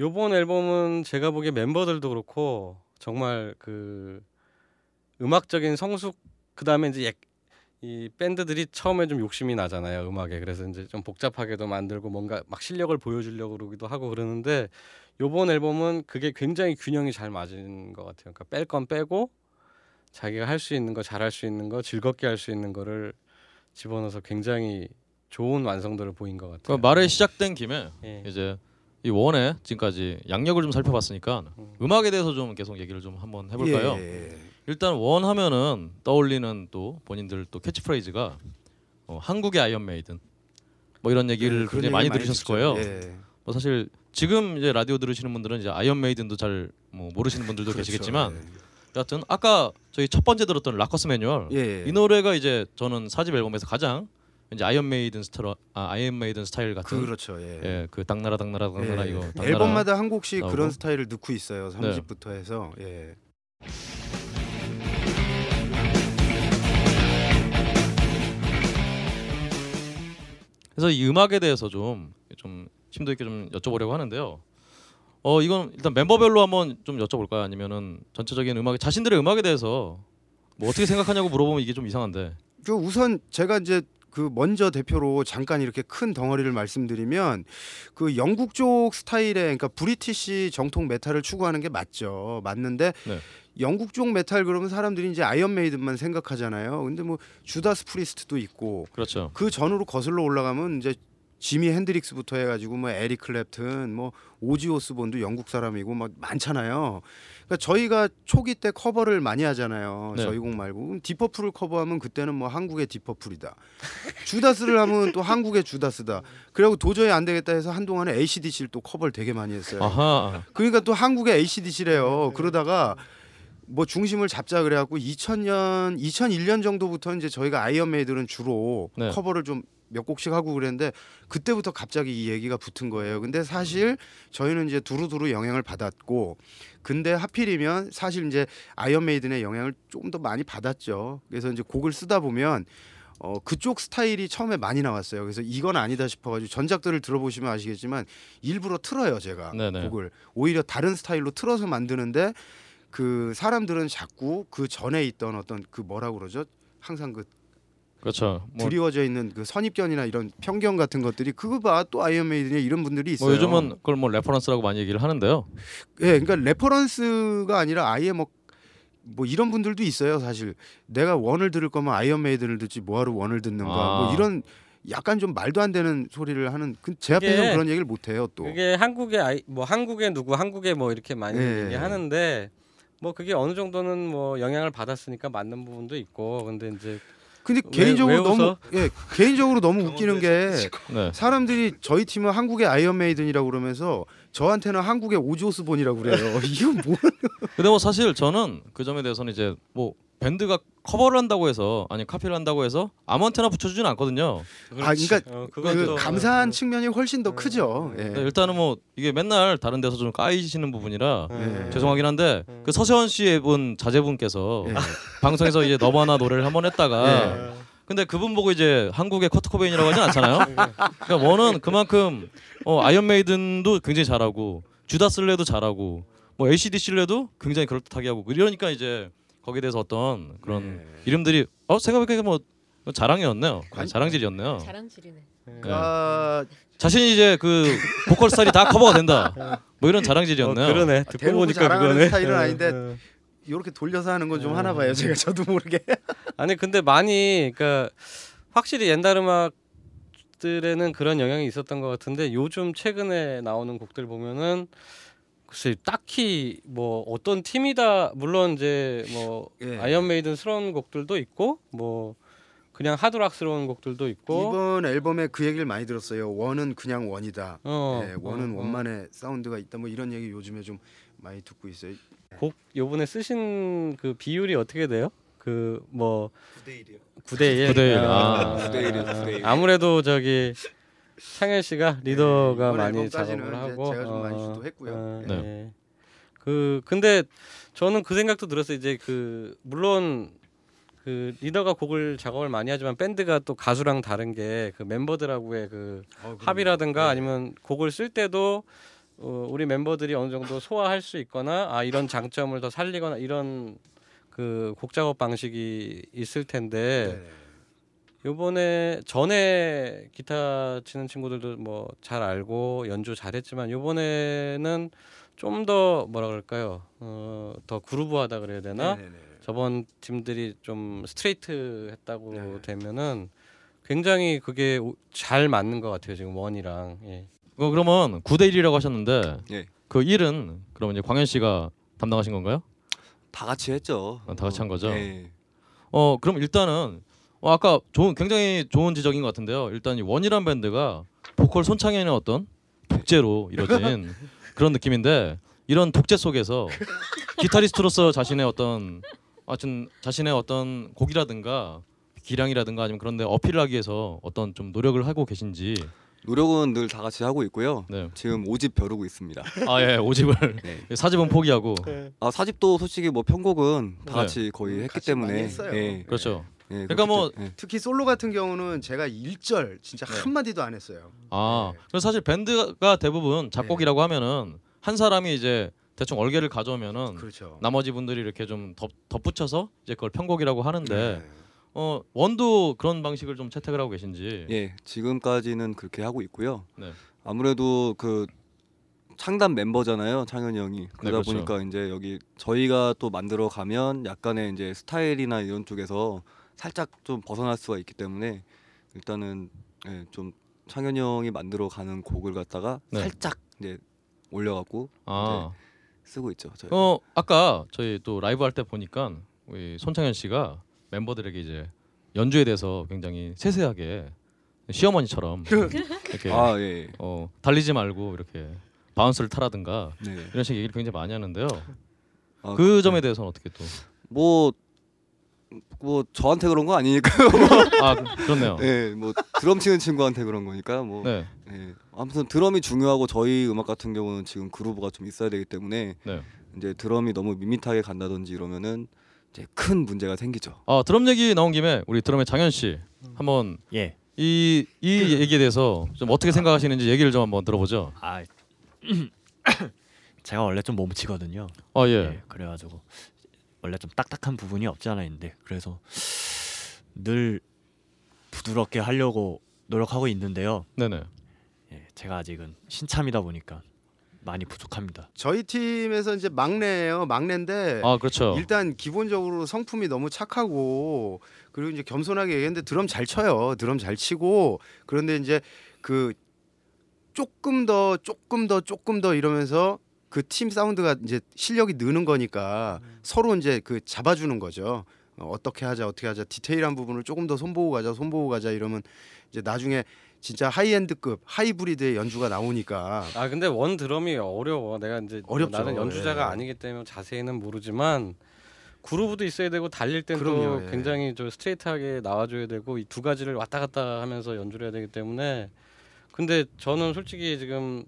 요번 앨범은 제가 보기에 멤버들도 그렇고 정말 그 음악적인 성숙 그다음에 이제 약- 이 밴드들이 처음에 좀 욕심이 나잖아요 음악에 그래서 이제 좀 복잡하게도 만들고 뭔가 막 실력을 보여주려고 그러기도 하고 그러는데 요번 앨범은 그게 굉장히 균형이 잘 맞은 것 같아요 그러니까 뺄 건 빼고 자기가 할 수 있는 거 잘할 수 있는 거 즐겁게 할 수 있는 거를 집어넣어서 굉장히 좋은 완성도를 보인 것 같아요 그 말에 시작된 김에 예. 이제 이 원에 지금까지 양력을 좀 살펴봤으니까 음. 음악에 대해서 좀 계속 얘기를 좀 한번 해볼까요? 예, 예. 일단 원 하면은 떠올리는 또 본인들 또 캐치프레이즈가 어, 한국의 아이언 메이든 뭐 이런 얘기를 네, 굉장히 많이 들으셨을 듣죠. 거예요. 예. 뭐 사실 지금 이제 라디오 들으시는 분들은 이제 아이언 메이든도 잘 뭐 모르시는 분들도 그렇죠. 계시겠지만 여하튼 아까 저희 첫 번째 들었던 Rocker's Manual 예. 예. 이 노래가 이제 저는 사집 앨범에서 가장 이제 아이언 메이든 스타일 아 아이언 메이든 스타일 같은 그렇죠. 예. 예, 그 당나라 당나라 당나라 예. 이거 당나라 앨범마다 한 곡씩 나오고. 그런 스타일을 넣고 있어요. 네. 3집부터 해서. 예. 그래서 이 음악에 대해서 좀 좀 심도 있게 좀 여쭤보려고 하는데요. 어 이건 일단 멤버별로 한번 좀 여쭤볼까요? 아니면은 전체적인 음악 자신들의 음악에 대해서 뭐 어떻게 생각하냐고 물어보면 이게 좀 이상한데. 그 우선 제가 이제 그 먼저 대표로 잠깐 이렇게 큰 덩어리를 말씀드리면 그 영국 쪽 스타일의 그러니까 British 정통 메탈을 추구하는 게 맞죠. 맞는데 네. 영국 쪽 메탈 그러면 사람들이 이제 아이언 메이든만 생각하잖아요. 근데 뭐 주다스 프리스트도 있고 그렇죠. 그 전으로 거슬러 올라가면 이제 지미 핸드릭스부터 해가지고 뭐 에릭 클랩튼, 뭐 오지 오스본도 영국 사람이고 막 많잖아요. 그러니까 저희가 초기 때 커버를 많이 하잖아요. 네. 저희 곡 말고 그럼 딥퍼플을 커버하면 그때는 뭐 한국의 딥퍼플이다. 주다스를 하면 또 한국의 주다스다. 그리고 도저히 안 되겠다 해서 한동안에 ACDC를 또 커버를 되게 많이 했어요. 아하. 그러니까 또 한국의 ACDC래요. 그러다가 뭐 중심을 잡자 그래갖고 2000년, 2001년 정도부터 이제 저희가 아이언 메이든을 주로 네. 커버를 좀 몇 곡씩 하고 그랬는데 그때부터 갑자기 이 얘기가 붙은 거예요. 근데 사실 저희는 이제 두루두루 영향을 받았고 근데 하필이면 사실 이제 아이언 메이든의 영향을 조금 더 많이 받았죠. 그래서 이제 곡을 쓰다 보면 어 그쪽 스타일이 처음에 많이 나왔어요. 그래서 이건 아니다 싶어가지고 전작들을 들어보시면 아시겠지만 일부러 틀어요 제가 네네. 곡을 오히려 다른 스타일로 틀어서 만드는데 그 사람들은 자꾸 그 전에 있던 어떤 그 뭐라 그러죠? 항상 그 그렇죠. 뭐, 드리워져 있는 그 선입견이나 이런 편견 같은 것들이 그거 봐 또 아이언 메이든이 이런 분들이 있어요. 뭐 요즘은 그걸 뭐 reference라고 많이 얘기를 하는데요. 예, 그러니까 reference가 아니라 아예 뭐, 뭐 이런 분들도 있어요. 사실 내가 원을 들을 거면 아이언 메이든을 듣지 뭐하러 원을 듣는가. 아. 뭐 이런 약간 좀 말도 안 되는 소리를 하는 그제 앞에서 그런 얘기를 못 해요. 또. 그게 한국의 아이 뭐 한국의 누구 한국의 뭐 이렇게 많이 예. 얘기하는데 뭐 그게 어느 정도는 뭐 영향을 받았으니까 맞는 부분도 있고 근데 이제 근데 왜- 개인적으로 왜 너무? 예, 개인적으로 너무 웃기는 게 네. 사람들이 저희 팀은 한국의 아이언 메이든이라고 그러면서 저한테는 한국의 오지 오스본이라고 그래요. 이건 뭐? 근데 뭐 사실 저는 그 점에 대해서는 이제 뭐 밴드가 커버를 한다고 해서 아니 카피를 한다고 해서 아무한테나 붙여주진 않거든요. 아, 그러니까 어, 그 감사한 측면이 훨씬 더 크죠. 예. 근데 일단은 뭐 이게 맨날 다른 데서 좀 까이시는 부분이라 예. 죄송하긴 한데 음. 그 서세원 씨의 분 자제분께서 예. 방송에서 이제 너바나 노래를 한 번 했다가 예. 근데 그분 보고 이제 한국의 커트 코베인이라고 하진 않잖아요. 그러니까 원은 그만큼 어, 아이언 메이든도 굉장히 잘하고 주다스 레도 잘하고 뭐 ACDC 레도 굉장히 그럴듯하게 하고 이러니까 이제 거기에 대해서 어떤 그런 네. 이름들이 어 생각해보니까 뭐 자랑이었네요. 아니- 자랑질이었네요. 자랑질이네. 네. 아, 자신이 이제 그 보컬 스타일이 다 커버가 된다. 뭐 이런 자랑질이었네요. 어, 그러네 듣고 대놓고 보니까 자랑하는 그거네 스타일은 어, 아닌데 어. 이렇게 돌려서 하는 건좀 음. 하나 봐요. 제가 저도 모르게. 아니 근데 많이 그러니까 확실히 옛날 음악들에는 그런 영향이 있었던 것 같은데 요즘 최근에 나오는 곡들 보면은 글쎄 딱히 뭐 어떤 팀이다 물론 이제 뭐 예. 아이언 메이든스러운 곡들도 있고 뭐 그냥 하드락스러운 곡들도 있고 이번 앨범에 그 얘기를 많이 들었어요. 원은 그냥 원이다. 어, 예, 원은 어, 어. 원만의 사운드가 있다. 뭐 이런 얘기 요즘에 좀 많이 듣고 있어요. 곡 요번에 쓰신 그 비율이 어떻게 돼요? 그 뭐 9대 1이요. 9대 1. 9대 일. 아. 9대 1이요, 9대 1. 아무래도 저기 창현 씨가 리더가 이번 많이 작업을 하고 제가 좀 많이 어, 주도했고요. 어, 네. 예. 그 근데 저는 그 생각도 들었어요. 이제 그 물론 그 리더가 곡을 작업을 많이 하지만 밴드가 또 가수랑 다른 게 그 멤버들하고의 그 어, 합의라든가 네. 아니면 곡을 쓸 때도 어, 우리 멤버들이 어느 정도 소화할 수 있거나 아 이런 장점을 더 살리거나 이런 그 곡 작업 방식이 있을 텐데 네. 요번에 전에 기타 치는 친구들도 뭐 잘 알고 연주 잘했지만 요번에는 좀 더 뭐라 그럴까요? 어, 더 그루브하다 그래야 되나? 네네네. 저번 팀들이 좀 스트레이트 했다고 네. 되면은 굉장히 그게 오- 잘 맞는 것 같아요 지금 원이랑 예. 어, 그러면 9대 1이라고 하셨는데 예. 그 1은 그러면 이제 광현 씨가 담당하신 건가요? 다 같이 했죠. 아, 다 같이 한 거죠? 네. 어 그럼 일단은 어, 아까 좋은 굉장히 좋은 지적인 것 같은데요. 일단 이 원이란 밴드가 보컬 손창현의 어떤 독재로 이루어진 그런 느낌인데 이런 독재 속에서 기타리스트로서 자신의 어떤 하여튼 자신의 어떤 곡이라든가 기량이라든가 아니면 그런데 어필을 하기 위해서 어떤 좀 노력을 하고 계신지 노력은 늘 다 같이 하고 있고요. 네. 지금 5집 벼르고 있습니다. 아예 오집을 네. 사집은 포기하고 아 사집도 솔직히 뭐 편곡은 다 네. 같이 거의 했기 같이 많이 때문에 했어요. 예. 그렇죠. 예, 그러니까 뭐- 때- 예. 특히 솔로 같은 경우는 제가 1절 진짜 네. 한 마디도 안 했어요. 아 네. 그래서 사실 밴드가 대부분 작곡이라고 하면은 한 사람이 이제 대충 얼개를 가져오면은 그렇죠. 나머지 분들이 이렇게 좀 덧, 덧붙여서 이제 그걸 편곡이라고 하는데 네. 어 원도 그런 방식을 좀 채택을 하고 계신지 예, 지금까지는 그렇게 하고 있고요. 네. 아무래도 그 창단 멤버잖아요, 창현이 형이. 그러다 그렇죠. 보니까 이제 여기 저희가 또 만들어 가면 약간의 이제 스타일이나 이런 쪽에서 살짝 좀 벗어날 수가 있기 때문에 일단은 예, 좀 창현이 형이 만들어 가는 곡을 갖다가 네. 살짝 이제 올려갖고 아 쓰고 있죠. 저희. 어 아까 저희 또 라이브 할 때 보니까 우리 손창현 씨가 멤버들에게 이제 연주에 대해서 굉장히 세세하게 시어머니처럼 이렇게 아 예. 어 달리지 말고 이렇게 bounce를 타라든가 네. 이런 식 얘기를 굉장히 많이 하는데요. 아, 그 점에 대해서는 어떻게 또? 뭐, 뭐 저한테 그런 거 아니니까. 아 그렇네요. 예, 뭐 드럼 치는 친구한테 그런 거니까 뭐. 네. 예. 아무튼 드럼이 중요하고 저희 음악 같은 경우는 지금 그루브가 좀 있어야 되기 때문에 네. 이제 드럼이 너무 밋밋하게 간다든지 이러면은 이제 큰 문제가 생기죠. 아 드럼 얘기 나온 김에 우리 드럼의 장현 씨 한번 예. 이이 얘기에 대해서 좀 어떻게 생각하시는지 얘기를 좀 한번 들어보죠. 아 제가 원래 좀 몸치거든요. 아 예. 예. 그래가지고 원래 좀 딱딱한 부분이 없지 않아 있는데 그래서 늘 부드럽게 하려고 노력하고 있는데요. 네네. 예, 제가 아직은 신참이다 보니까 많이 부족합니다. 저희 팀에서 이제 막내예요. 막내인데 아 그렇죠. 일단 기본적으로 성품이 너무 착하고 그리고 이제 겸손하게 얘기했는데 드럼 잘 쳐요. 드럼 잘 치고 그런데 이제 그 조금 더 조금 더 조금 더 이러면서 그 팀 사운드가 이제 실력이 느는 거니까 서로 이제 그 잡아주는 거죠. 어, 어떻게 하자 어떻게 하자 디테일한 부분을 조금 더 손보고 가자 손보고 가자 이러면 이제 나중에 진짜 high-end급 하이브리드의 연주가 나오니까 아 근데 원 드럼이 어려워. 내가 이제 뭐 어렵죠. 나는 연주자가 예. 아니기 때문에 자세히는 모르지만 groove도 있어야 되고 달릴 그럼요, 예. 굉장히 좀 스트레이트하게 나와줘야 되고 이 두 가지를 왔다 갔다 하면서 연주를 해야 되기 때문에 근데 저는 솔직히 지금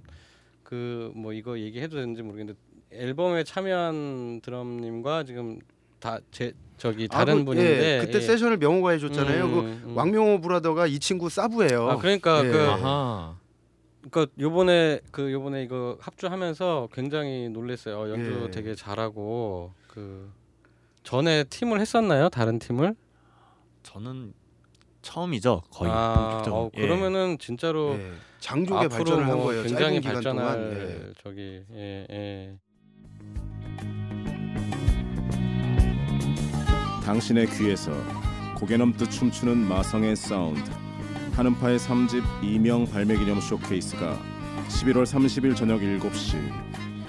그 뭐 이거 얘기해도 되는지 모르겠는데 앨범에 참여한 드럼님과 지금 다 제 저기 아, 다른 그, 분인데 예, 그때 예. 세션을 명호가 해줬잖아요. 음, 그 음. 왕명호 브라더가 이 친구 사부예요. 아 그러니까 예. 그 아하. 그러니까 요번에 그 요번에 이거 합주하면서 굉장히 놀랐어요. 어, 연주 예. 되게 잘하고 그 전에 팀을 했었나요? 다른 팀을? 저는 처음이죠. 거의 아, 본격적으로. 어, 예. 그러면은 진짜로 예. 장족의 발전을 한뭐 거예요. 굉장히 짧은 기간 발전할 동안. 예. 저기 예, 예. 당신의 귀에서 고개 넘듯 춤추는 마성의 사운드 한음파의 3집 이명 발매 기념 쇼케이스가 11월 30일 저녁 7시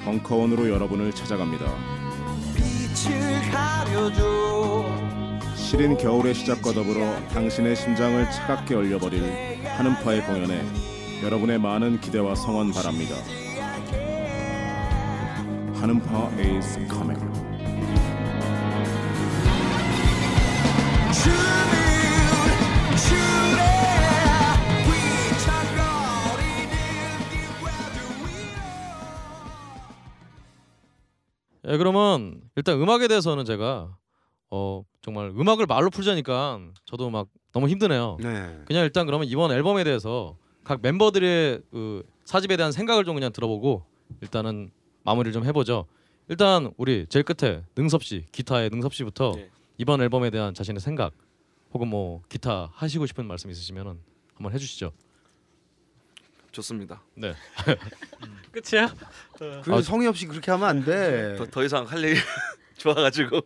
벙커원으로 여러분을 찾아갑니다. 시린 겨울의 시작과 더불어 당신의 심장을 차갑게 얼려버릴 한음파의 공연에 여러분의 많은 기대와 성원 바랍니다. 한음파 is coming. 예, 그러면 일단 음악에 대해서는 제가 어 정말 음악을 말로 풀자니까 저도 막 너무 힘드네요. 네. 그냥 일단 그러면 이번 앨범에 대해서 각 멤버들의 그 사집에 대한 생각을 좀 그냥 들어보고 일단은 마무리를 좀 해보죠. 일단 우리 제일 끝에 능섭 씨 기타의 능섭 씨부터 네. 이번 앨범에 대한 자신의 생각 혹은 뭐 기타 하시고 싶은 말씀 있으시면은 한번 해주시죠. 좋습니다. 네. 끝이야? 그 아, 성의 없이 그렇게 하면 안 돼. 더, 더 이상 할 얘기 좋아가지고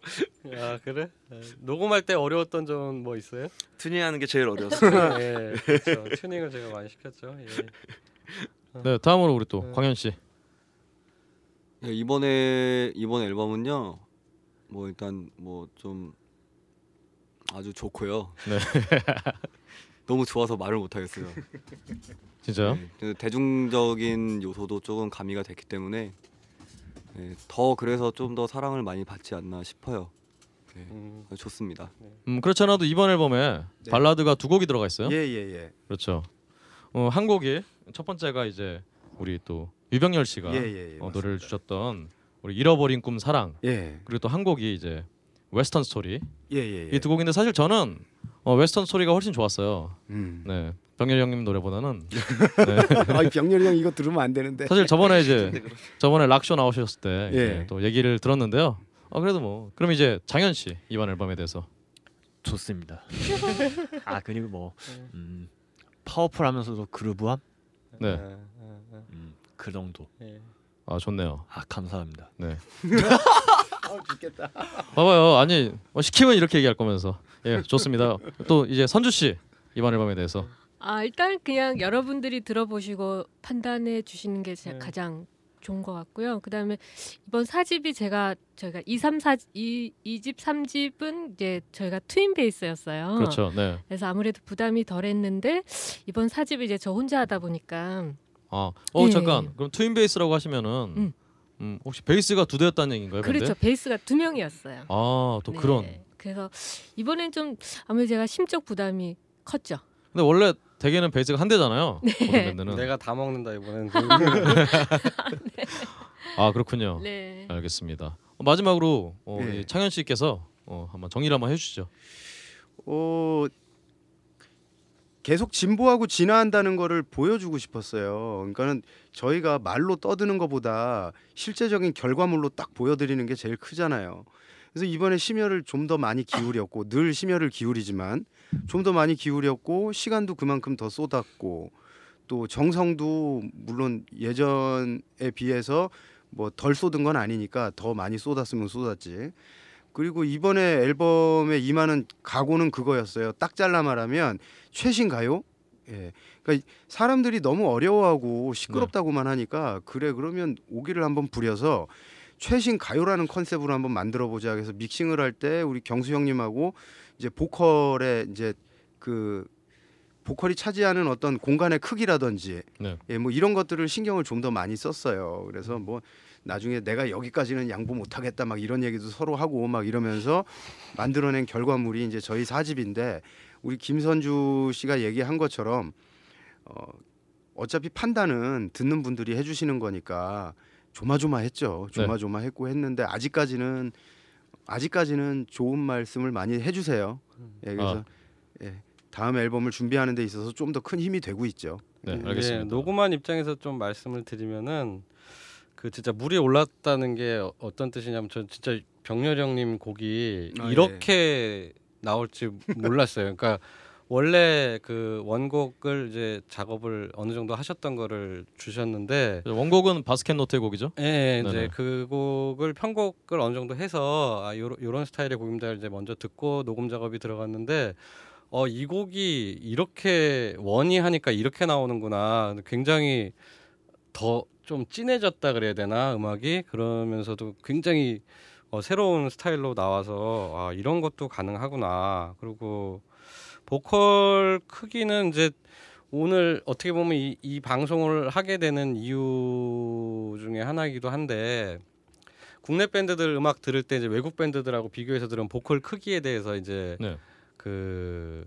아 그래? 예. 녹음할 때 어려웠던 점 뭐 있어요? 튜닝하는 게 제일 어려웠어요. 예, 그렇죠. 튜닝을 제가 많이 시켰죠. 예. 네 다음으로 우리 또 네. 광현 씨. 예, 이번에 이번 앨범은요. 뭐 일단 뭐 좀 아주 좋고요. 네. 너무 좋아서 말을 못 하겠어요. 진짜요? 네, 그 대중적인 요소도 조금 가미가 됐기 때문에 네, 더 그래서 좀 더 사랑을 많이 받지 않나 싶어요. 네, 음, 좋습니다. 음 그렇지 않아도 이번 앨범에 네. 발라드가 두 곡이 들어가 있어요. 예, 예, 예. 그렇죠. 어, 한 곡이 첫 번째가 이제 우리 또 유병열 씨가 예, 예, 예. 어, 노래를 맞습니다. 주셨던 우리 잃어버린 꿈 사랑 예. 그리고 또 한 곡이 이제 Western Story 예, 예. 예. 이 두 곡인데 사실 저는 어, 웨스턴 스토리가 훨씬 좋았어요. 음. 네 병열 형님 노래보다는 네. 아이 병렬이 형 이거 들으면 안 되는데. 사실 저번에 이제 저번에 락쇼 나오셨을 때 예. 얘기를 들었는데요. 어 그래도 뭐 그럼 이제 장현 씨 이번 앨범에 대해서 좋습니다. 아 그리고 뭐 음, 파워풀하면서도 그루브함 네. 예, 예, 음, 그 정도. 예. 아 좋네요. 아 감사합니다. 네. 아, 죽겠다. 봐봐요. 아니 뭐 시키면 이렇게 얘기할 거면서 예 좋습니다. 또 이제 선주 씨 이번 앨범에 대해서 아 일단 그냥 여러분들이 들어보시고 판단해 주시는 게 제- 네. 가장 좋은 것 같고요. 그다음에 이번 사집이 제가 저희가 2, 3, 4, 2, 2집, 3집은 이제 저희가 트윈 베이스였어요. 그렇죠. 네. 그래서 아무래도 부담이 덜했는데 이번 사집이 이제 저 혼자 하다 보니까 아, 어 예. 잠깐. 그럼 트윈 베이스라고 하시면은 음. 음. 혹시 베이스가 두 대였다는 얘기인가요? 그렇죠. 베이스가 두 명이었어요. 아, 또 네. 그런. 그래서 이번엔 좀 아무래도 제가 심적 부담이 컸죠. 근데 원래 대개는 베이스가 한 대잖아요. 네. 모든 밴드는. 내가 다 먹는다 이번엔. 아 그렇군요. 네. 알겠습니다. 어, 마지막으로 어, 예. 이 창현 씨께서 어, 한번 정리를 한번 해주시죠. 어 계속 진보하고 진화한다는 거를 보여주고 싶었어요. 그러니까는 저희가 말로 떠드는 것보다 실제적인 결과물로 딱 보여드리는 게 제일 크잖아요. 그래서 이번에 심혈을 좀 더 많이 기울였고 늘 심혈을 기울이지만 좀 더 많이 기울였고 시간도 그만큼 더 쏟았고 또 정성도 물론 예전에 비해서 뭐 덜 쏟은 건 아니니까 더 많이 쏟았으면 쏟았지. 그리고 이번에 앨범에 임하는 각오는 그거였어요. 딱 잘라 말하면 최신 가요. 예. 그러니까 사람들이 너무 어려워하고 시끄럽다고만 하니까 그래 그러면 오기를 한번 부려서 최신 가요라는 컨셉으로 한번 만들어 보자 그래서 믹싱을 할 때 우리 경수 형님하고 이제 보컬의 이제 그 보컬이 차지하는 어떤 공간의 크기라든지 네. 예, 뭐 이런 것들을 신경을 좀 더 많이 썼어요. 그래서 뭐 나중에 내가 여기까지는 양보 못 하겠다 막 이런 얘기도 서로 하고 막 이러면서 만들어낸 결과물이 이제 저희 사집인데 우리 김선주 씨가 얘기한 것처럼 어 어차피 판단은 듣는 분들이 해주시는 거니까 조마조마했죠. 네. 조마조마했고 했는데 아직까지는 아직까지는 좋은 말씀을 많이 해주세요. 예, 그래서 아. 예, 다음 앨범을 준비하는 데 있어서 좀 더 큰 힘이 되고 있죠. 네, 예, 알겠습니다. 녹음한 입장에서 좀 말씀을 드리면은 그 진짜 물이 올랐다는 게 어- 어떤 뜻이냐면 전 진짜 병렬 형님 곡이 아, 이렇게 나올지 몰랐어요. 그러니까 원래 그 원곡을 이제 작업을 어느 정도 하셨던 거를 주셨는데 원곡은 바스켓 노트의 곡이죠. 예, 이제 네네. 그 곡을 편곡을 어느 정도 해서 아 요런, 요런 스타일의 곡입니다. 이제 먼저 듣고 녹음 작업이 들어갔는데 어 이 곡이 이렇게 원이 하니까 이렇게 나오는구나. 굉장히 더 좀 진해졌다 그래야 되나 음악이 그러면서도 굉장히 어, 새로운 스타일로 나와서 아 이런 것도 가능하구나. 그리고 보컬 크기는 이제 오늘 어떻게 보면 이, 이 방송을 하게 되는 이유 중에 하나이기도 한데 국내 밴드들 음악 들을 때 이제 외국 밴드들하고 비교해서 들은 보컬 크기에 대해서 이제 네. 그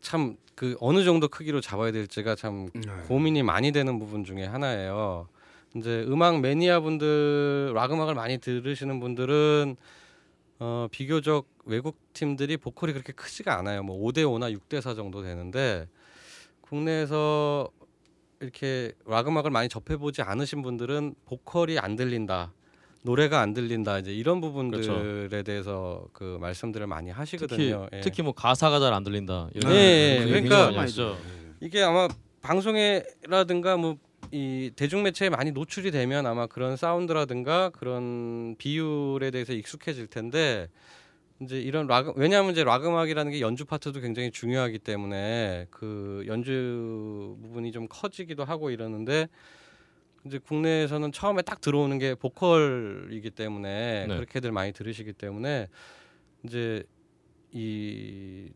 참 그 어느 정도 크기로 잡아야 될지가 참 네. 고민이 많이 되는 부분 중에 하나예요. 이제 음악 매니아 분들 락 음악을 많이 들으시는 분들은 어 비교적 외국 팀들이 보컬이 그렇게 크지가 않아요. 뭐 5대 5나 6대 4 정도 되는데 국내에서 이렇게 락 음악을 많이 접해 보지 않으신 분들은 보컬이 안 들린다. 노래가 안 들린다. 이제 이런 부분들에 대해서 그 말씀들을 많이 특히 하시거든요. 예. 특히 뭐 가사가 잘 안 들린다. 이런 예, 예, 분들이 그러니까 하시죠. 이게 아마 방송에라든가 뭐 이 대중 매체에 많이 노출이 되면 아마 그런 사운드라든가 그런 비율에 대해서 익숙해질 텐데 이제 이런 락 왜냐하면 이제 락 음악이라는 게 연주 파트도 굉장히 중요하기 때문에 그 연주 부분이 좀 커지기도 하고 이러는데 이제 국내에서는 처음에 딱 들어오는 게 보컬이기 때문에 네. 그렇게들 많이 들으시기 때문에 이제 이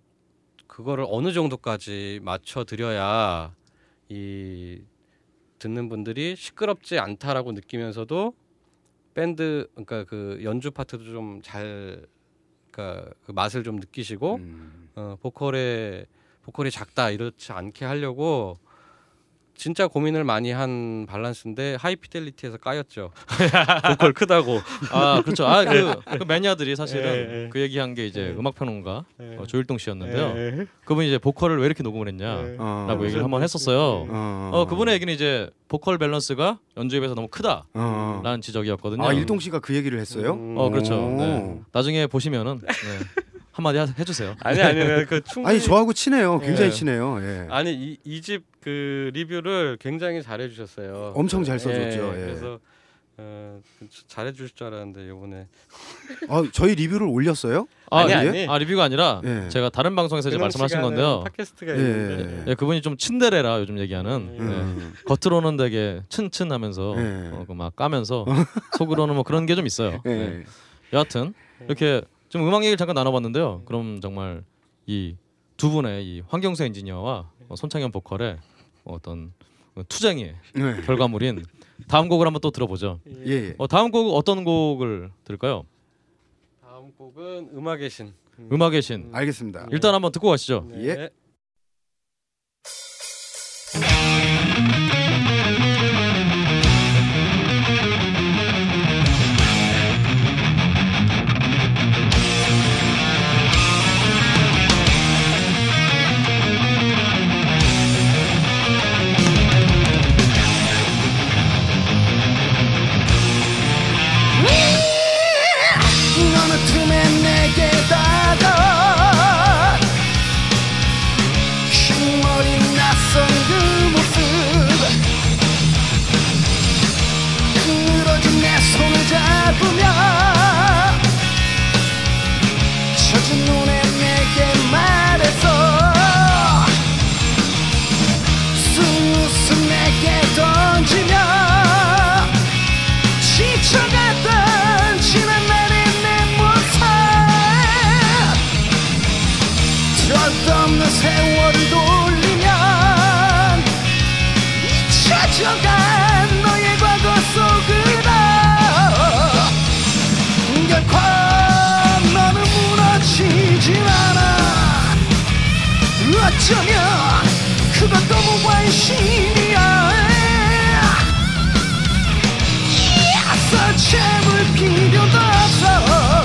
그거를 어느 정도까지 맞춰 드려야 이 듣는 분들이 시끄럽지 않다라고 느끼면서도 밴드 그러니까 그 연주 파트도 좀 잘 그러니까 그 맛을 좀 느끼시고 음. 어, 보컬에 보컬이 작다 이렇지 않게 하려고 진짜 고민을 많이 한 밸런스인데 하이피델리티에서 까였죠. 보컬 크다고. 아 그렇죠. 아그 그 매니아들이 사실은 예, 예. 그 얘기한 게 이제 예. 음악 평론가 예. 어, 조일동 씨였는데요. 예. 그분이 이제 보컬을 왜 이렇게 녹음을 했냐라고 어. 얘기를 한번 했었어요. 어, 어 그분의 얘기는 이제 보컬 밸런스가 연주에 비해서 너무 크다라는 어. 지적이었거든요. 아 일동 씨가 그 얘기를 했어요? 음. 어 그렇죠. 오. 네. 나중에 보시면은 네. 한마디 하- 해주세요. 아니 아니 그 충분히 아니 저하고 친해요. 굉장히 예. 친해요. 예. 아니 이집 그 리뷰를 굉장히 잘해 주셨어요. 엄청 잘 써줬죠, 예. 그래서 어, 잘해 주실 줄 알았는데 이번에 아 저희 리뷰를 올렸어요? 아, 아니, 리- 아니. 아 리뷰가 아니라 예. 제가 다른 방송에서 이제 말씀하신 건데요. 팟캐스트가 예, 있는데 예. 예, 그분이 좀 친데레라 요즘 얘기하는 음. 네. 음. 겉으로는 되게 츤츤하면서 예. 어, 그막 까면서 속으로는 뭐 그런 게 좀 있어요. 예. 네. 여하튼 이렇게 좀 음악 얘기를 잠깐 나눠봤는데요. 그럼 정말 이 두 분의 이 황경수 엔지니어와 어, 손창현 보컬의 어떤 투쟁의 네. 결과물인 다음 곡을 한번 또 들어보죠. 예. 예. 어, 다음 곡 어떤 곡을 들을까요? 다음 곡은 음악의 신. 음악의 신. 알겠습니다. 일단 한번 듣고 가시죠. 네. 예. 채물 필요도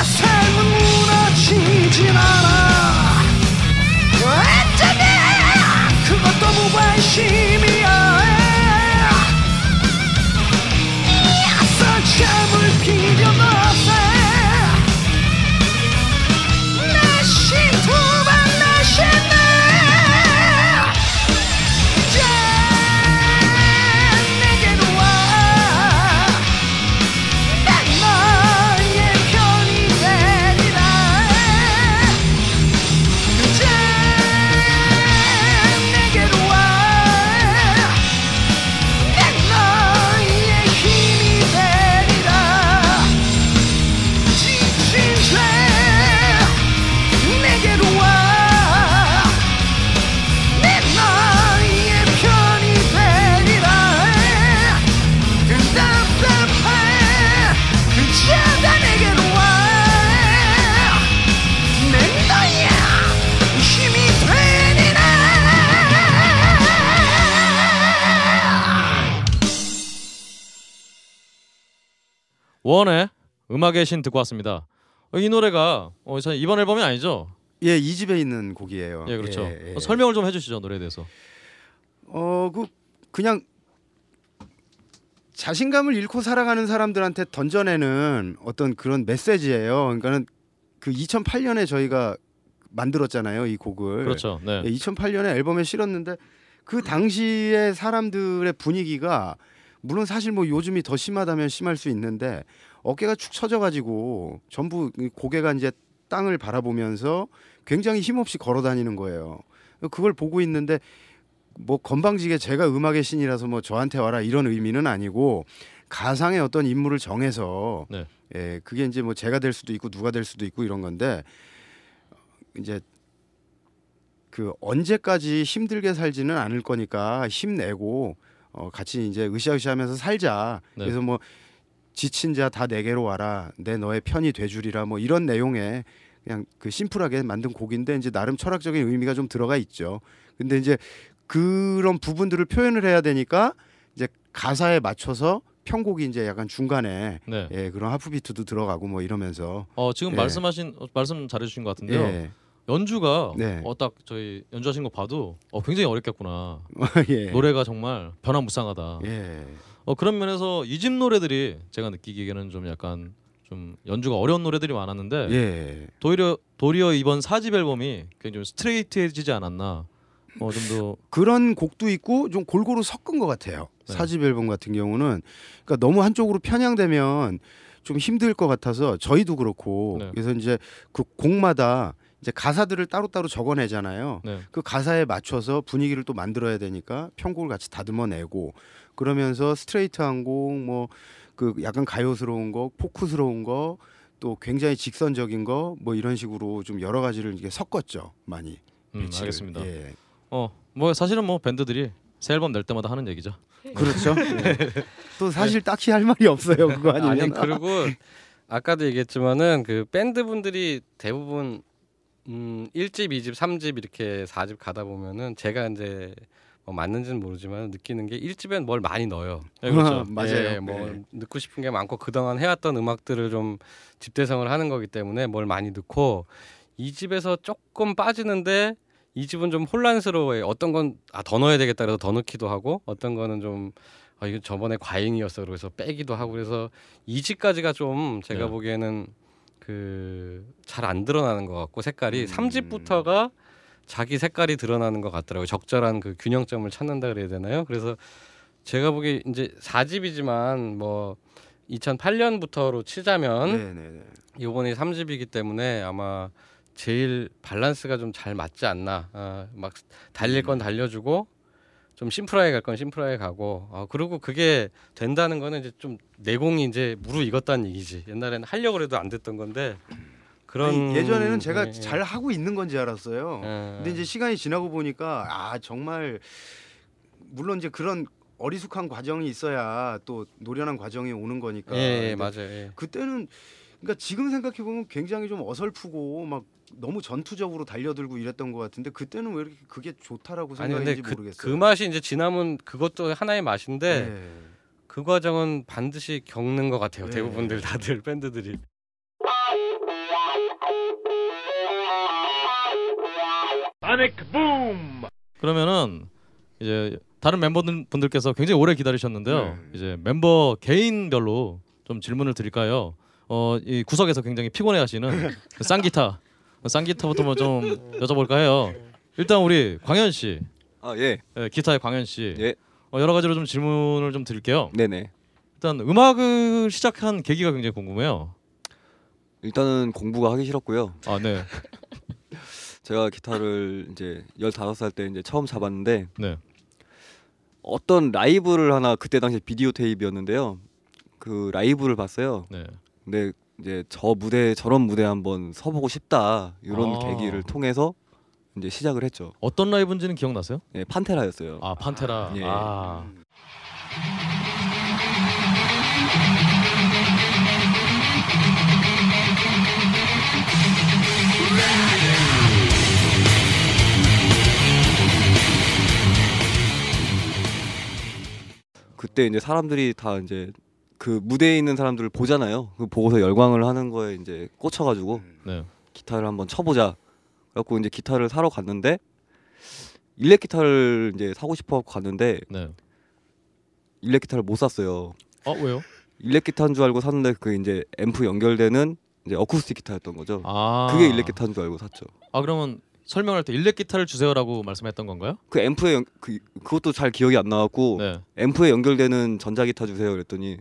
내 삶은 무너지진 않아. 어쩌면 그것도 무관심 음악의 신 듣고 왔습니다. 어, 이 노래가 어, 저 이번 앨범이 아니죠? 예, 이 집에 있는 곡이에요. 예, 그렇죠. 예, 예. 어, 설명을 좀 해주시죠 노래에 대해서. 어, 그 그냥 자신감을 잃고 살아가는 사람들한테 던져내는 어떤 그런 메시지예요. 그러니까는 그 2008년에 저희가 만들었잖아요, 이 곡을. 그렇죠. 네. 예, 2008년에 앨범에 실었는데 그 당시에 사람들의 분위기가 물론 사실 뭐 요즘이 더 심하다면 심할 수 있는데 어깨가 축 처져 가지고 전부 이 고개가 이제 땅을 바라보면서 굉장히 힘없이 걸어 다니는 거예요. 그걸 보고 있는데 뭐 건방지게 제가 음악의 신이라서 뭐 저한테 와라 이런 의미는 아니고 가상의 어떤 인물을 정해서 네. 예, 그게 이제 뭐 제가 될 수도 있고 누가 될 수도 있고 이런 건데 이제 그 언제까지 힘들게 살지는 않을 거니까 힘내고 어 같이 이제 으쌰으쌰하면서 살자. 네. 그래서 뭐 지친 자 다 내게로 와라. 내 너의 편이 돼주리라. 뭐 이런 내용의 그냥 그 심플하게 만든 곡인데 이제 나름 철학적인 의미가 좀 들어가 있죠. 근데 이제 그런 부분들을 표현을 해야 되니까 이제 가사에 맞춰서 편곡이 이제 약간 중간에 네. 예, 그런 하프 비트도 들어가고 뭐 이러면서 어 지금 예. 말씀하신 어, 말씀 잘해 주신 것 같은데요. 예. 연주가 네. 어딱 저희 연주하신 거 봐도 어 굉장히 어렵겠구나. 예. 노래가 정말 변화무쌍하다. 예. 어 그런 면에서 이 집 노래들이 제가 느끼기에는 좀 약간 좀 연주가 어려운 노래들이 많았는데 예. 도리어 도리어 이번 4집 앨범이 굉장히 좀 스트레이트해지지 않았나. 어 좀 더 그런 곡도 있고 좀 골고루 섞은 것 같아요. 네. 사집 앨범 같은 경우는 그러니까 너무 한쪽으로 편향되면 좀 힘들 것 같아서 저희도 그렇고 네. 그래서 이제 그 곡마다 이제 가사들을 따로따로 적어내잖아요. 네. 그 가사에 맞춰서 분위기를 또 만들어야 되니까 편곡을 같이 다듬어내고 그러면서 스트레이트한 곡뭐그 약간 가요스러운 거 포크스러운 거 또 굉장히 직선적인 거 뭐 이런 식으로 좀 여러 가지를 이게 섞었죠 많이 음, 배치를. 알겠습니다. 예. 어뭐 사실은 뭐 밴드들이 새 앨범 낼 때마다 하는 얘기죠. 그렇죠. 예. 또 사실 딱히 할 말이 없어요. 그거 아니면 아니 그리고 아까도 얘기했지만은 그 밴드 분들이 대부분 음 1집, 2집, 3집 이렇게 4집 가다 보면은 제가 이제 뭐 맞는지는 모르지만 느끼는 게 1집엔 뭘 많이 넣어요. 네, 그렇죠. 맞아요. 예, 뭐 네. 넣고 싶은 게 많고 그동안 해왔던 음악들을 좀 집대성을 하는 거기 때문에 뭘 많이 넣고 이 집에서 조금 빠지는데 이 집은 좀 혼란스러워요. 어떤 건 아 더 넣어야 되겠다 그래서 더 넣기도 하고 어떤 거는 좀 아, 이거 저번에 과잉이었어 그래서 빼기도 하고 그래서 이 집까지가 좀 제가 네. 보기에는 그 잘 안 드러나는 것 같고 색깔이 음. 삼 3집부터가 자기 색깔이 드러나는 것 같더라고요. 적절한 그 균형점을 찾는다 그래야 되나요? 그래서 제가 보기 이제 4집이지만 뭐 2008년부터로 치자면. 이번이 3집이기 때문에 아마 제일 밸런스가 좀 잘 맞지 않나. 아, 막 달릴 건 달려주고 좀 심플하게 갈 건 심플하게 가고. 아, 그리고 그게 된다는 거는 이제 좀 내공이 이제 무르익었다는 얘기지. 옛날에는 하려고 해도 안 됐던 건데 그런 아니, 예전에는 제가 예, 예. 잘 하고 있는 건지 알았어요. 예. 근데 이제 시간이 지나고 보니까 아 정말 물론 이제 그런 어리숙한 과정이 있어야 또 노련한 과정이 오는 거니까. 예, 예 맞아요. 예. 그때는 그러니까 지금 생각해 보면 굉장히 좀 어설프고 막 너무 전투적으로 달려들고 이랬던 것 같은데 그때는 왜 이렇게 그게 좋다라고 생각했는지 그, 모르겠어요. 그 맛이 이제 지나면 그것도 하나의 맛인데 예. 그 과정은 반드시 겪는 것 같아요. 네. 대부분들 다들 밴드들이. 그러면은 이제 다른 member 분들께서 굉장히 오래 기다리셨는데요. 네. 이제 멤버 개인별로 좀 질문을 드릴까요? 어, 이 구석에서 굉장히 피곤해하시는 그 쌍기타, 쌍기타부터 뭐좀 여쭤볼까 해요. 일단 우리 광현 씨, 아 예. 예, 기타의 광현 씨, 예. 어, 여러 가지로 좀 질문을 좀 드릴게요. 네네. 일단 음악을 시작한 계기가 굉장히 궁금해요. 일단은 공부가 하기 싫었고요. 아, 네, 제가 기타를 이제 15살 때 이제 처음 잡았는데 네, 어떤 라이브를 하나 그때 당시 비디오 테이프였는데요. 그 라이브를 봤어요. 네. 근데 이제 저 무대 저런 무대 한번 서보고 싶다 이런 아. 계기를 통해서 이제 시작을 했죠. 어떤 라이브인지는 기억나세요? 예, 판테라였어요. 아, 판테라. 예. 아, 그때 이제 사람들이 다 이제 그 무대에 있는 사람들을 보잖아요. 그 보고서 열광을 하는 거에 이제 꽂혀가지고 네. 기타를 한번 쳐보자. 그래갖고 이제 기타를 사러 갔는데 일렉 기타를 이제 사고 싶어 갔는데 네. 일렉 기타를 못 샀어요. 어, 왜요? 일렉 기타인 줄 알고 샀는데 그 이제 앰프 연결되는 이제 어쿠스틱 기타였던 거죠. 아, 그게 일렉 기타인 줄 알고 샀죠. 아, 그러면 설명할 때 일렉 기타를 주세요라고 말씀했던 건가요? 그 앰프에 연, 그 그것도 잘 기억이 안 나왔고 네. 앰프에 연결되는 전자 기타 주세요 그랬더니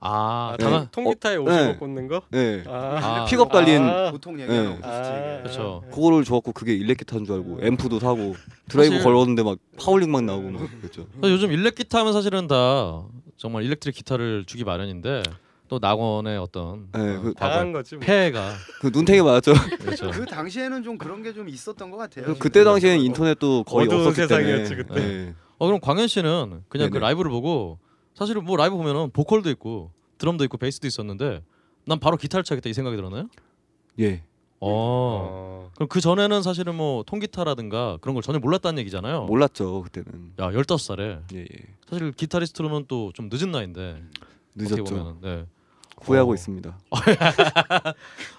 아, 아, 네. 다만 통기타에 어, 50억 네. 꽂는 거? 네. 아, 아. 픽업 달린 아. 보통 얘기하는 네. 어쿠스틱. 그렇죠. 그거를 줘갖고 그게 elec 기타인 줄 알고 앰프도 사고 드라이브 사실- 걸었는데 막 파울링 막 나오고 막 그랬죠. 요즘 elec 기타 하면 사실은 다 정말 electric 기타를 주기 마련인데 또 낙원의 어떤 네, 어, 그- 당한 거지. 뭐. 폐해가 그 눈탱이 맞았죠. 그렇죠. 그 당시에는 좀 그런 게 좀 있었던 것 같아요. 그- 그때 당시에는 인터넷도 거의 어두운 없었기 때문에. 세상이었지, 그때. 네. 어 그럼 광현 씨는 그냥 그 네네. 라이브를 보고 사실은 뭐 라이브 보면은 보컬도 있고 드럼도 있고 베이스도 있었는데 난 바로 기타를 쳐야겠다 이 생각이 들었나요? 예. 어. 어. 그럼 그 전에는 사실은 뭐 통기타라든가 그런 걸 전혀 몰랐다는 얘기잖아요. 몰랐죠 그때는. 야 15살에 예, 예. 사실 기타리스트로는 또 좀 늦은 나이인데 늦었죠. 보면은 네. 후회하고 어. 있습니다.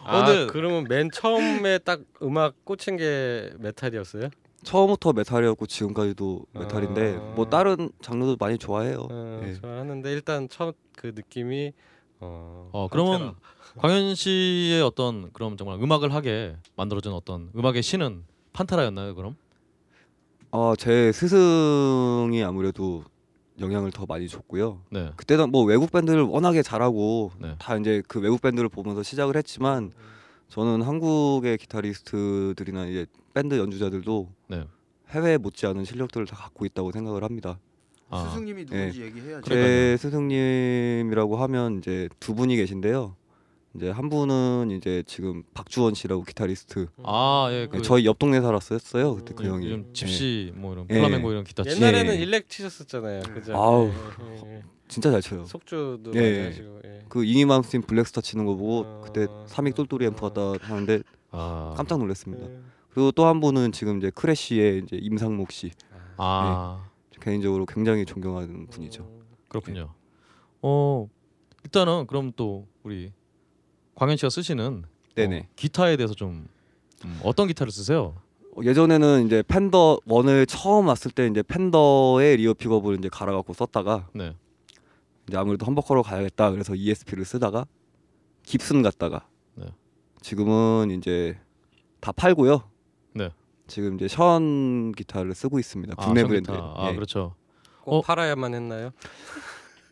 아, 근데- 그러면 맨 처음에 딱 음악 꽂힌 게 메탈이었어요? 처음부터 메탈이었고 지금까지도 메탈인데 아. 뭐 다른 장르도 많이 좋아해요. 어, 예. 좋아하는데 일단 첫 그 느낌이 어, 어 그러면. 광현 씨의 어떤 그럼 정말 음악을 하게 만들어준 어떤 음악의 신은 판테라였나요 그럼? 아, 제 스승이 아무래도 영향을 더 많이 줬고요. 네. 그때는 뭐 외국 밴드를 워낙에 잘하고 네. 다 이제 그 외국 밴드를 보면서 시작을 했지만 저는 한국의 기타리스트들이나 이제 밴드 연주자들도 네. 해외 못지않은 실력들을 다 갖고 있다고 생각을 합니다. 아. 스승님이 누군지 얘기해야죠. 제. 스승님이라고 하면 이제 두 분이 계신데요. 이제 한 분은 이제 지금 박주원 씨라고 기타리스트. 아, 예, 그 저희 옆 동네 살았었어요. 그때 그 형이. 요즘 집시 뭐 이런 예. 플라멩고 이런 기타 치. 옛날에는 예. elec 치셨었잖아요. 그죠? 아우, 예, 예, 예. 진짜 잘 쳐요. 속주도 예. 많이 하시고. 예. 그 잉베이 맘스틴 Black Star 치는 거 보고 어. 그때 삼익 똘똘이 앰프 갖다 하는데 아. 깜짝 놀랐습니다. 예. 그리고 또 한 분은 지금 이제 크래쉬의 이제 임상묵 씨 아. 개인적으로 굉장히 존경하는 분이죠. 그렇군요. 어 일단은 그럼 또 우리 광현 씨가 쓰시는 네네. 어, 기타에 대해서 좀 음, 어떤 기타를 쓰세요? 어, 예전에는 이제 펜더 원을 처음 왔을 때 이제 펜더의 rear 픽업을 이제 갈아갖고 썼다가 네. 이제 아무래도 humbucker로 가야겠다 그래서 ESP를 쓰다가 깁슨 갔다가 네. 지금은 이제 다 팔고요. 네. 지금 이제 션 기타를 쓰고 있습니다. 국내 아, 브랜드. 아 예. 그렇죠. 꼭 어? 팔아야만 했나요?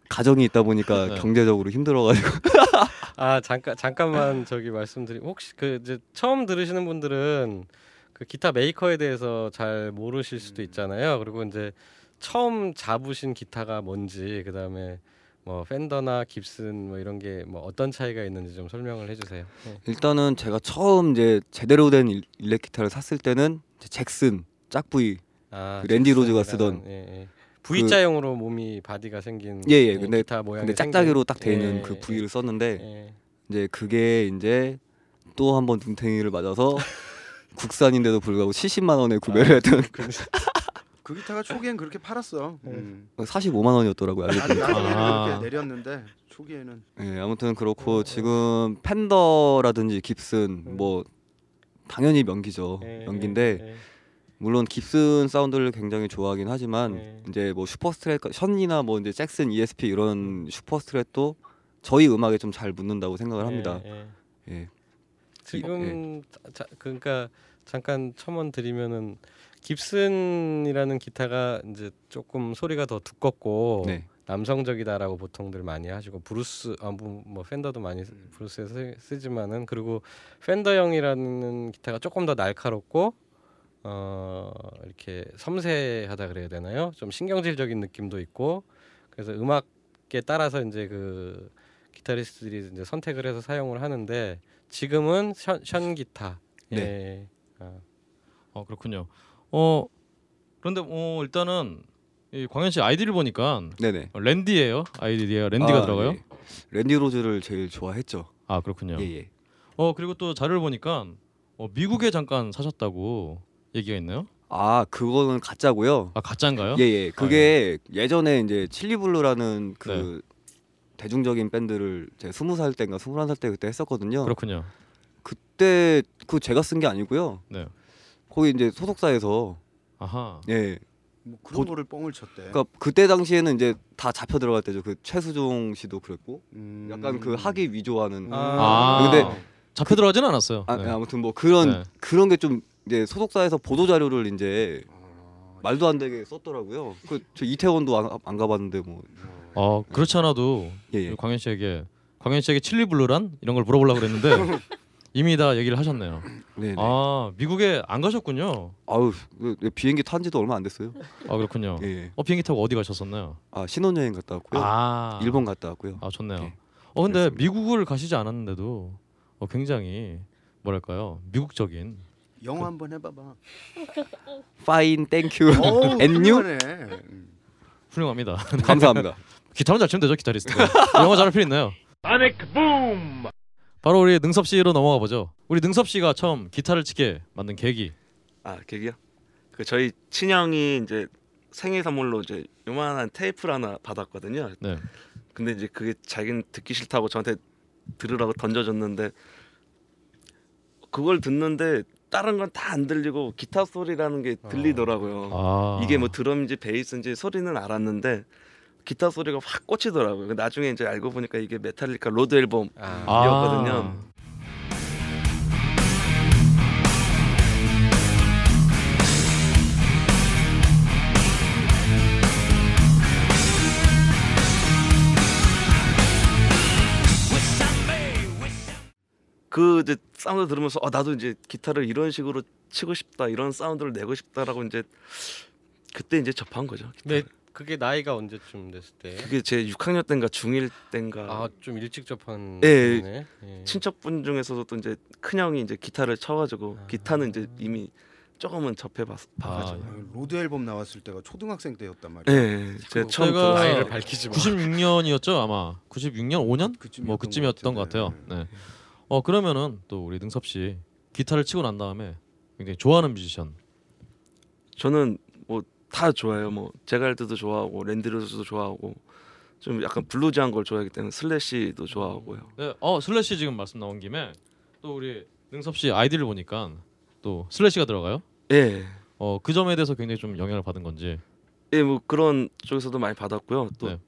가정이 있다 보니까 네. 경제적으로 힘들어가지고 아 잠깐 잠깐만 저기 말씀드리 혹시 그 이제 처음 들으시는 분들은 그 기타 메이커에 대해서 잘 모르실 수도 있잖아요. 그리고 이제 처음 잡으신 기타가 뭔지 그다음에 뭐 팬더나 깁슨 뭐 이런 게 뭐 어떤 차이가 있는지 좀 설명을 해주세요. 네. 일단은 제가 처음 이제 제대로 된 일- 일렉 기타를 샀을 때는 잭슨 짝부이 아, 그 랜디 로즈가 쓰던 예, 예. V자형으로 몸이 바디가 생긴 예, 예. 예, 근데- 기타 모양이 근데 짝짝이로 생긴- 딱돼 있는 예, 그 예, V를 썼는데 예. 이제 그게 이제 또 한번 눈탱이를 맞아서 국산인데도 불구하고 70만 원에 구매를 했던 그 기타가 초기엔 그렇게 팔았어. 네. 음. 45만 원이었더라고요. 알고 아니, 보니까. 나중에는 아. 그렇게 내렸는데 초기에는 예, 아무튼 그렇고 지금 펜더라든지 깁슨 뭐 당연히 명기죠. 예, 명기인데 예, 예. 물론 깁슨 사운드를 굉장히 좋아하긴 하지만 네. 이제 뭐 superstrat 션이나 뭐 이제 잭슨 ESP 이런 superstrat도 저희 음악에 좀 잘 묻는다고 생각을 합니다. 예, 예. 예. 지금 자, 그러니까 잠깐 첨언 드리면은 깁슨이라는 기타가 이제 조금 소리가 더 두껍고 네. 남성적이다라고 보통들 많이 하시고 블루스 아, 뭐, 뭐 펜더도 많이 쓰- 블루스에 쓰, 쓰지만은 그리고 펜더형이라는 기타가 조금 더 날카롭고 어 이렇게 섬세하다 그래야 되나요? 좀 신경질적인 느낌도 있고 그래서 음악에 따라서 이제 그 기타리스트들이 이제 선택을 해서 사용을 하는데 지금은 션, 션 기타. 네. 예. 아, 어 그렇군요. 어 그런데 어 일단은 이 광현 씨 아이디를 보니까 네네. 어, 랜디예요. 아이디가 랜디가 아, 들어가요. 예. 랜디 로즈를 제일 좋아했죠. 아 그렇군요. 예, 예. 어 그리고 또 자료를 보니까 어, 미국에 잠깐 사셨다고 얘기가 있네요. 아 그거는 가짜고요. 아 가짜인가요? 예, 예. 그게 예전에 이제 칠리블루라는 그 대중적인 밴드를 제가 스무 살 때인가 스물한 살 때 그때 했었거든요. 그렇군요. 그때 그 제가 쓴 게 아니고요. 네. 거기 이제 소속사에서 아하. 예. 뭐 그런 보- 거를 뻥을 쳤대. 그러니까 그때 당시에는 이제 다 잡혀 들어갈 때죠. 그 최수종 씨도 그랬고 음. 약간 그 하기 위조하는 아, 근데 잡혀 들어가진 않았어요. 아, 네. 아무튼 뭐 그런 네. 그런 게 좀 이제 소속사에서 보도 자료를 이제 말도 안 되게 썼더라고요. 그 저 이태원도 안, 안 가봤는데 뭐 어. 어 그렇지 않아도 예, 예. 광현 씨에게 광현 씨에게 칠리 블루란 이런 걸 물어보려고 그랬는데 이미 다 얘기를 하셨네요. 네, 네. 아 미국에 안 가셨군요. 아우 그, 그 비행기 탄 지도 얼마 안 됐어요. 아 그렇군요. 예, 예. 어 비행기 타고 어디 가셨었나요? 아 신혼여행 갔다 왔고요. 아 일본 갔다 왔고요. 아 좋네요. 예. 어 근데 그렇습니다. 미국을 가시지 않았는데도 어, 굉장히 뭐랄까요 미국적인 영어 한번 해봐봐. Thank you 어우, and you 훌륭하네. 음. 훌륭합니다. 감사합니다. 기타만 잘 치면 되죠 기타리스트가 영어 잘할 필요 있나요? 바로 우리 능섭 씨로 넘어가 보죠. 우리 능섭 씨가 처음 기타를 치게 만든 계기. 아 계기요? 그 저희 친형이 이제 생일 선물로 이제 요만한 테이프를 하나 받았거든요. 네. 근데 이제 그게 자기는 듣기 싫다고 저한테 들으라고 던져줬는데 그걸 듣는데 다른 건 다 안 들리고 기타 소리라는 게 들리더라고요. 아 이게 뭐 드럼인지 베이스인지 소리는 알았는데 기타 소리가 확 꽂히더라고요. 나중에 이제 알고 보니까 이게 메탈리카 로드 앨범 아, 아. 이었거든요. 그 이제 사운드 들으면서 어, 나도 이제 기타를 이런 식으로 치고 싶다 이런 사운드를 내고 싶다라고 이제 그때 이제 접한 거죠. 네, 그게 나이가 언제쯤 됐을 때? 그게 제 6학년 때인가 중1 때인가 아, 좀 일찍 접한 예, 거네. 예. 친척분 중에서도 또 이제 큰 형이 이제 기타를 쳐가지고 아. 기타는 이제 이미 조금은 접해봐 아, 봐가지고. 로드 앨범 나왔을 때가 초등학생 때였단 말이야. 예, 제가 처음 제가 들었어요. 나이를 밝히지 마. 96년이었죠 아마 96년 5년 그쯤이었던 뭐 그쯤이었던 것 같아요. 네. 어 그러면은 또 우리 능섭 씨 기타를 치고 난 다음에 굉장히 좋아하는 뮤지션. 저는 뭐 다 좋아해요. 뭐 잭 와일드도 좋아하고 랜디 로즈도 좋아하고 좀 약간 bluesy한 걸 좋아하기 때문에 슬래시도 좋아하고요. 네. 어 슬래시 지금 말씀 나온 김에 또 우리 능섭 씨 아이디를 보니까 또 슬래시가 들어가요. 예, 어 그 점에 대해서 굉장히 좀 영향을 받은 건지. 예, 뭐 그런 쪽에서도 많이 받았고요. 또 네.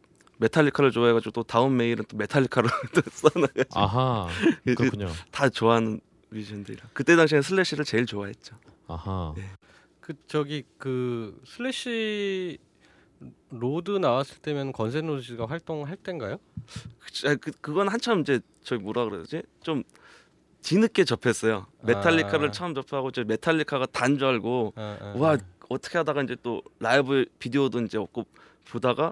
메탈리카를 좋아해가지고 또 다음 메일은 또 메탈리카로 또 써놔가지고 아하 그- 그렇군요. 다 좋아하는 뮤지션들이라. 그때 당시에 슬래시를 제일 좋아했죠. 아하 네. 그 저기 그 슬래시 로드 나왔을 때면 건즈 앤 로지스가 활동할 때인가요? 그, 아, 그 그건 한참 이제 저희 뭐라 그러지 좀 뒤늦게 접했어요. 메탈리카를 아. 처음 접하고 이제 메탈리카가 단 줄 알고 아, 아, 와 아. 어떻게 하다가 이제 또 라이브 비디오도 이제 없고 보다가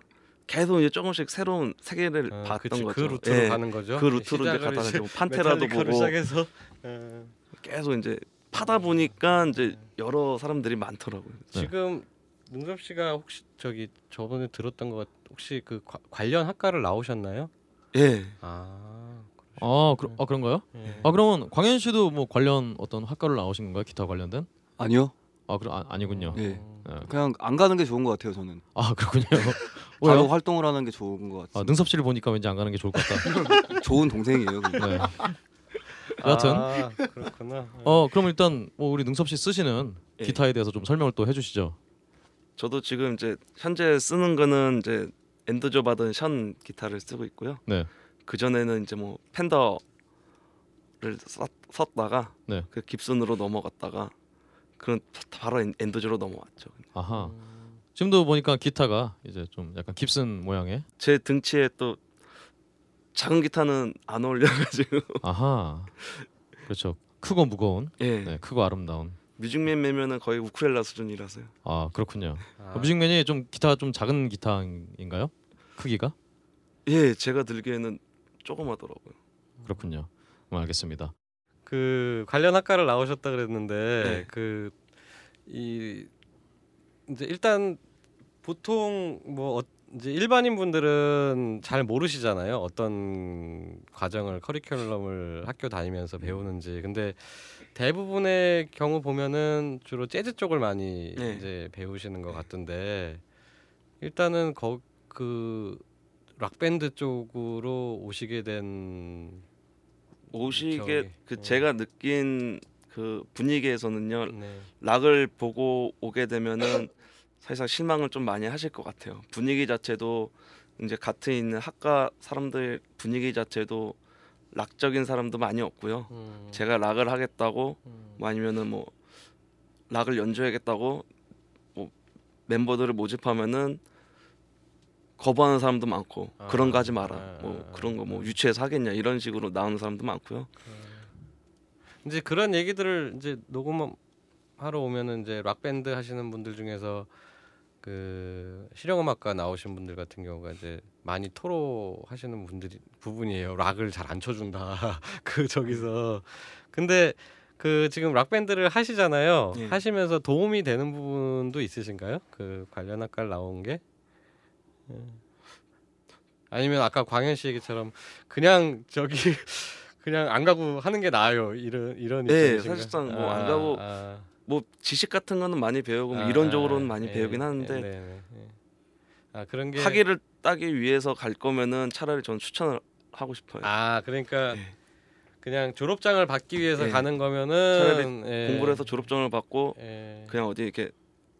계속 이제 조금씩 새로운 세계를 아, 봤던 그치, 거죠. 그 루트로 예, 가는 거죠. 그 루트로 이제 가다가 이제 뭐 판테라도 보고 시작해서 어, 계속 이제 파다 보니까 이제 여러 사람들이 많더라고요. 네. 지금 능섭 씨가 혹시 저기 저번에 들었던 것 같, 혹시 그 과- 관련 학과를 나오셨나요? 예. 아, 아, 그러, 아 그런가요? 예. 아 그러면 광현 씨도 뭐 관련 어떤 학과를 나오신 건가요? 기타 관련된? 아니요. 아 그럼 아, 아니군요. 예. 네. 그냥 안 가는 게 좋은 것 같아요. 저는 아 그렇군요. 바로 왜요? 활동을 하는 게 좋은 것 아, 같습니다. 능섭 씨를 보니까 왠지 안 가는 게 좋을 것 같다. 좋은 동생이에요. 네. 여하튼 아, 그렇구나. 어 그럼 일단 뭐 우리 능섭 씨 쓰시는 예. 기타에 대해서 좀 설명을 또 해주시죠. 저도 지금 이제 현재 쓰는 거는 이제 엔더조 받은 션 기타를 쓰고 있고요. 네. 그 전에는 이제 뭐 팬더를 썼, 썼다가 네. 그 깁슨으로 넘어갔다가 그런 바로 엔- 엔더조로 넘어왔죠. 아하. 지금도 보니까 기타가 이제 좀 약간 깁슨 모양의. 제 등치에 또 작은 기타는 안 어울려가지고 아하. 그렇죠. 크고 무거운. 예 네, 크고 아름다운. 뮤직맨 매면은 거의 우쿨렐라 수준이라서요. 아 그렇군요. 아, 어, 뮤직맨이 좀 기타 좀 작은 기타인가요? 크기가? 예 제가 들기에는 조그마더라고요. 그렇군요. 음, 알겠습니다. 그 관련 학과를 나오셨다 그랬는데 네. 그이 이제 일단 보통 뭐 어, 이제 일반인 분들은 잘 모르시잖아요. 어떤 과정을 커리큘럼을 학교 다니면서 배우는지. 근데 대부분의 경우 보면은 주로 재즈 쪽을 많이 네. 이제 배우시는 것 같던데 일단은 거 그 락밴드 쪽으로 오시게 된 오시게 그 예. 제가 느낀 그 분위기에서는요 네. 락을 보고 오게 되면은 사실상 실망을 좀 많이 하실 것 같아요. 분위기 자체도 이제 같은 있는 학과 사람들 분위기 자체도 락적인 사람도 많이 없고요. 음, 제가 락을 하겠다고 음. 뭐 아니면은 뭐 락을 연주하겠다고 뭐 멤버들을 모집하면은 거부하는 사람도 많고 아, 그런 거 하지 마라. 아, 뭐 아, 그런 거 뭐 유치해서 하겠냐 이런 식으로 나오는 사람도 많고요. 이제 그런 얘기들을 이제 녹음하러 오면은 이제 락 밴드 하시는 분들 중에서 그 실용음악과 나오신 분들 같은 경우가 이제 많이 토로하시는 분들이 부분이에요. 락을 잘 안 쳐준다. 그 저기서 근데 그 지금 락 밴드를 하시잖아요. 예. 하시면서 도움이 되는 부분도 있으신가요? 그 관련 학과를 나온 게? 예. 아니면 아까 광현 씨 얘기처럼 그냥 저기 그냥 안 가고 하는 게 나아요. 이런 이런 네? 사실상 뭐 안 가고 아, 뭐 지식 같은 거는 많이 배우고 뭐 아, 이론적으로는 아, 많이 예, 배우긴 예, 하는데 네, 네, 네. 아 그런 게 학위를 따기 위해서 갈 거면은 차라리 전 추천을 하고 싶어요. 아 그러니까 예. 그냥 졸업장을 받기 위해서 예. 가는 거면은 예. 공부를 해서 졸업증을 받고 예. 그냥 어디 이렇게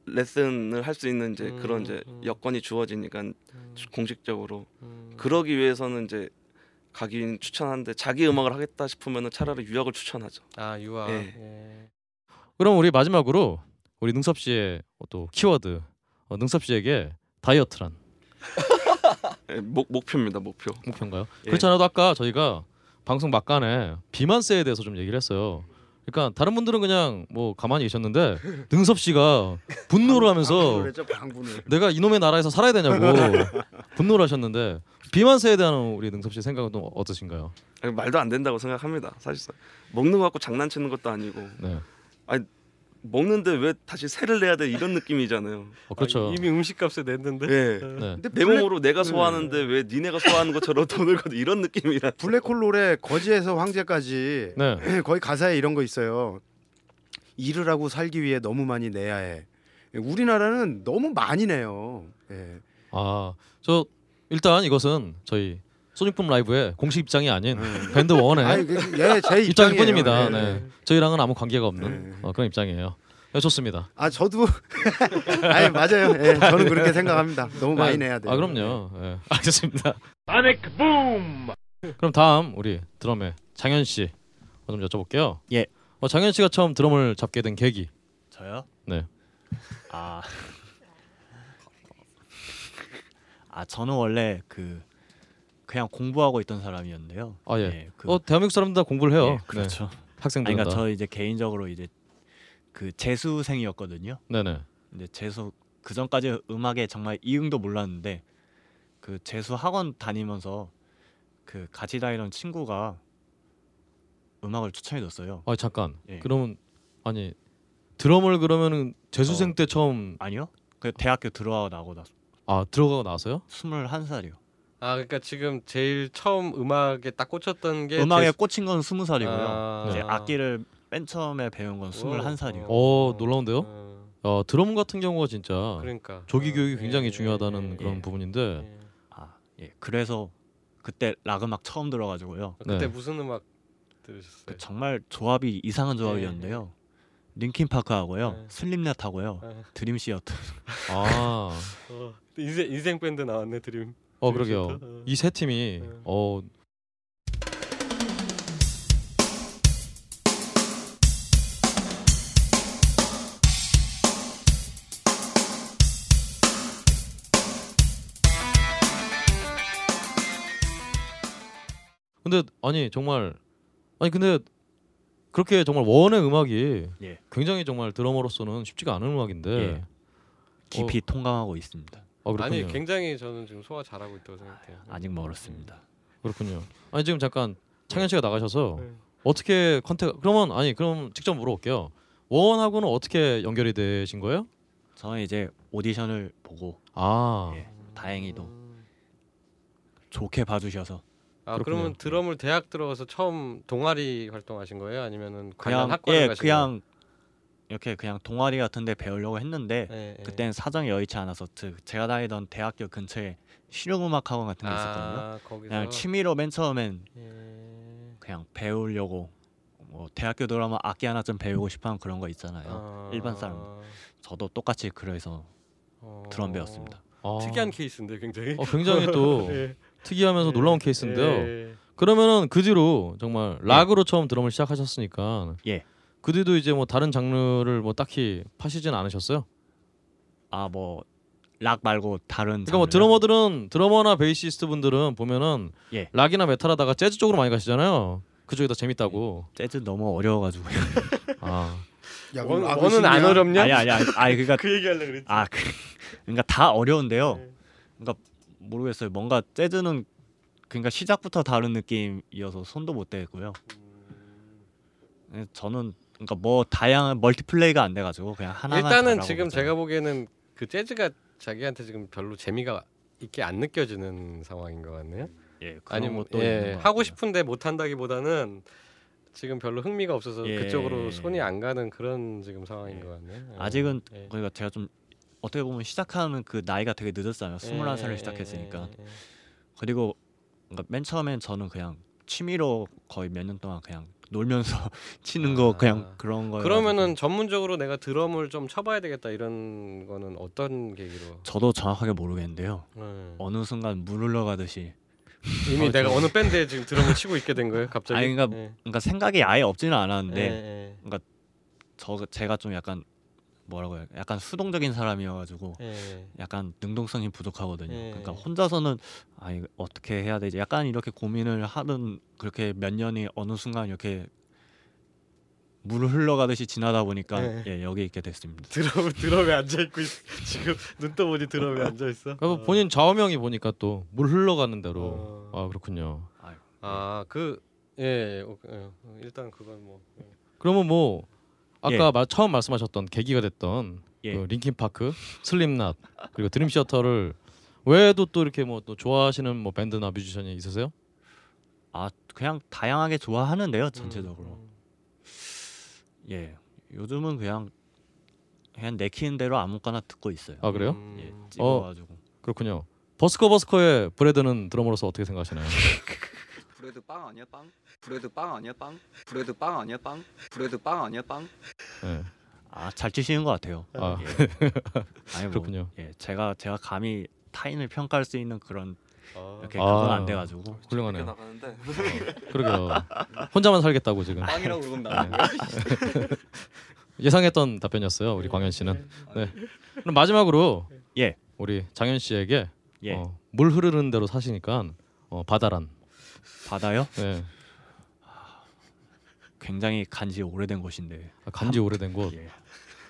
레슨을 할 수 있는 이제 음, 그런 이제 음. 여건이 주어지니까 음, 공식적으로 음. 그러기 위해서는 이제 가긴 추천하는데 자기 음악을 하겠다 싶으면은 차라리 유학을 추천하죠. 아 유아 예. 예. 그럼 우리 마지막으로 우리 능섭 씨의 또 키워드 어, 능섭 씨에게 다이어트란 예, 목 목표입니다 목표. 목표인가요? 예. 그렇지 않아도 아까 저희가 방송 막간에 비만세에 대해서 좀 얘기를 했어요. 그러니까 다른 분들은 그냥 뭐 가만히 계셨는데 능섭 씨가 분노를 하면서 했죠. 내가 이놈의 나라에서 살아야 되냐고 분노를 하셨는데 비만세에 대한 우리 능섭 씨 생각은 또 어떠신가요? 아니, 말도 안 된다고 생각합니다. 사실상 먹는 거 갖고 장난치는 것도 아니고 네, 먹는데 왜 다시 세를 내야 돼 이런 느낌이잖아요. 어, 그렇죠. 아, 이미 음식값에 냈는데 예. 네. 근데 내 블랙, 몸으로 내가 소화하는데 왜 니네가 소화하는 것처럼 돈을 거도 이런 느낌이라. 블랙홀 노래 거지에서 황제까지 네. 거의 가사에 이런 거 있어요. 일을 하고 살기 위해 너무 많이 내야 해. 우리나라는 너무 많이 내요. 예. 아, 저 일단 이것은 저희 소닉붐 라이브의 공식 입장이 아닌 음. 밴드 원의 아니, 그, 예, 제 입장일. 뿐입니다. 예. 네. 저희랑은 아무 관계가 없는 네. 어, 그런 입장이에요. 네, 좋습니다. 아 저도 아니 맞아요. 예, 저는 그렇게 생각합니다. 너무 많이 네. 내야 돼요. 아 그럼요. 예. 알겠습니다. Sonic Boom! 그럼 다음 우리 드럼의 장현 씨 좀 여쭤볼게요. 예. 어, 장현 씨가 처음 드럼을 잡게 된 계기. 저요? 네. 아. 아 저는 원래 그 그냥 공부하고 있던 사람이었는데요. 아 예. 그, 어 대한민국 사람들 다 공부를 해요. 예, 그렇죠. 네. 학생들. 그러니까 저 이제 개인적으로 이제 그 재수생이었거든요. 네네. 근데 재수 그 전까지 음악에 정말 이응도 몰랐는데 그 재수 학원 다니면서 그 같이 다니던 친구가 음악을 추천해줬어요. 아 잠깐. 예. 그러면 아니 드럼을 그러면은 재수생 어. 때 처음 아니요? 그 대학교 들어가고 나고 나아 들어가고 나서요? 21살이요. 아 그러니까 지금 제일 처음 음악에 딱 꽂혔던 게 음악에 제- 꽂힌 건 20살이고요. 아. 이제 악기를 맨 처음에 배운 건 21살이요. 어, 놀라운데요? 어, 어 드럼 같은 경우가 진짜 그러니까 조기 어, 교육이 예, 굉장히 예, 중요하다는 예, 그런 예. 부분인데 예. 아, 예. 그래서 그때 락 음악 처음 들어가지고요. 그때 네. 무슨 음악 들으셨어요? 그 정말 조합이 이상한 조합이었는데요. 링킨 파크하고요, 네. 슬립넷하고요, 아, 드림 시어터. 아, 어, 인생 인생 밴드 나왔네 드림. 어 그러게요. 어. 이세 팀이 네. 어 근데 아니 정말 아니 근데 그렇게 정말 원의 음악이 예. 굉장히 정말 드러머로서는 쉽지가 않은 음악인데 예. 깊이 통감하고 있습니다. 어 그렇군요. 아니 굉장히 저는 지금 소화 잘하고 있다고 생각해요. 아직 멀었습니다. 그렇군요. 아니 지금 잠깐 창현 씨가 나가셔서 네. 어떻게 컨택 그러면 아니 그럼 직접 물어볼게요. 원하고는 어떻게 연결이 되신 거예요? 저는 이제 오디션을 보고 아, 예, 다행히도 음. 좋게 봐주셔서 아 그렇군요. 그러면 드럼을 대학 들어가서 처음 동아리 활동하신 거예요? 아니면은 관련 그냥 학과를 예 가신 그냥 이렇게 그냥 동아리 같은데 배우려고 했는데 예. 그때는 사정이 여의치 않아서 그 제가 다니던 대학교 근처에 실용음악 학원 같은 게 있었거든요. 아 거기서 그냥 취미로 맨 처음엔 예. 그냥 배우려고 뭐 대학교 들어가면 악기 하나 좀 배우고 싶어하는 그런 거 있잖아요. 아, 일반 사람. 저도 똑같이 그래서 어, 드럼 배웠습니다. 아. 특이한 케이스인데 굉장히. 어, 굉장히 또 예. 특이하면서 예. 놀라운 케이스인데요. 예. 그러면은 그 뒤로 정말 락으로 처음 드럼을 시작하셨으니까 예. 그 뒤도 이제 뭐 다른 장르를 뭐 딱히 파시진 않으셨어요? 아 뭐 락 말고 다른 그러니까 뭐 장르요? 드러머들은 드러머나 베이시스트 분들은 보면은 예. 락이나 메탈하다가 재즈 쪽으로 많이 가시잖아요. 그쪽이 더 재밌다고. 재즈 너무 어려워가지고 아 야, 원, 그럼 원은 안 악의심이야? 어렵냐? 아니 아니 아니 아니 그러니까 그 얘기하려 그랬지. 아 그, 그러니까 다 어려운데요. 네. 그러니까 모르겠어요. 뭔가 재즈는 그러니까 시작부터 다른 느낌이어서 손도 못 대고요. 예, 저는 그러니까 뭐 다양한 멀티플레이가 안 돼가지고 그냥 하나만 일단은 지금 그러죠. 제가 보기에는 그 재즈가 자기한테 지금 별로 재미가 있게 안 느껴지는 상황인 것 같네요. 예, 아니면 것도 예, 하고. 싶은데 못 한다기보다는 지금 별로 흥미가 없어서 예. 그쪽으로 손이 안 가는 그런 지금 상황인 것 같네요. 예. 아직은 예. 그러니까 제가 좀 어떻게 보면 시작하는 그 나이가 되게 늦었잖아요. 예, 스물한 살을 예, 시작했으니까. 예, 예. 그리고 그러니까 맨 처음엔 저는 그냥 취미로 거의 몇 년 동안 그냥 놀면서 치는 거 아. 그냥 그런 거. 그러면은 전문적으로 내가 드럼을 좀 쳐봐야 되겠다 이런 거는 어떤 계기로? 저도 정확하게 모르겠는데요. 예. 어느 순간 물 흘러가듯이 이미 어, 내가 저- 어느 밴드에 지금 드럼을 치고 있게 된 거예요, 갑자기? 아니, 그러니까 예. 그러니까 생각이 아예 없지는 않았는데 예, 저 제가 좀 약간 뭐라고 해야 약간 수동적인 사람이어가지고 예, 예. 약간 능동성이 부족하거든요. 예. 그러니까 혼자서는 아 이거 어떻게 해야 되지? 약간 이렇게 고민을 하던 그렇게 몇 년이 어느 순간 이렇게 물 흘러가듯이 지나다 보니까 예. 예, 여기 있게 됐습니다. 드럼 드럼에 앉아 있고 지금 눈 떠보니 드럼에 앉아 있어. 그러니까 본인 좌우명이 보니까 또 물 흘러가는 대로. 어. 아 그렇군요. 아그 예, 어, 예, 일단 그건 뭐 예. 그러면 뭐 아까 예. 말, 처음 말씀하셨던 계기가 됐던 예. 그 링킨 파크, 슬림낫 그리고 드림 시어터를 외에도 또 이렇게 뭐 또 좋아하시는 뭐 밴드나 뮤지션이 있으세요? 아 그냥 다양하게 좋아하는데요 전체적으로. 음, 예 요즘은 그냥 그냥 내키는 대로 아무거나 듣고 있어요. 아 그래요? 음. 예 찍어가지고 그렇군요. 버스커 버스커의 브래드는 드러머로서 어떻게 생각하시나요? 브레드 빵 아니야 빵? 브레드 빵 아니야 빵? 브레드 빵 아니야 빵? 브레드 빵 아니야 빵? 네. 아 잘 치시는 것 같아요. 아 예. 아니 뭐, 그렇군요. 예 제가 제가 감히 타인을 평가할 수 있는 그런 아, 이렇게 아. 그건 안 돼가지고 이렇게 훌륭하네요. 나가는데 그러게요. 혼자만 살겠다고 지금 빵이라고 그러면 나는 거야? 예상했던 답변이었어요. 우리 광현 씨는. 네. 그럼 마지막으로 예. 우리 장현 씨에게 예 어, 물 흐르는 대로 사시니까 어, 바다란. 바다요 네. 굉장히 간지 오래된 곳인데 아, 간지 오래된 곳. 예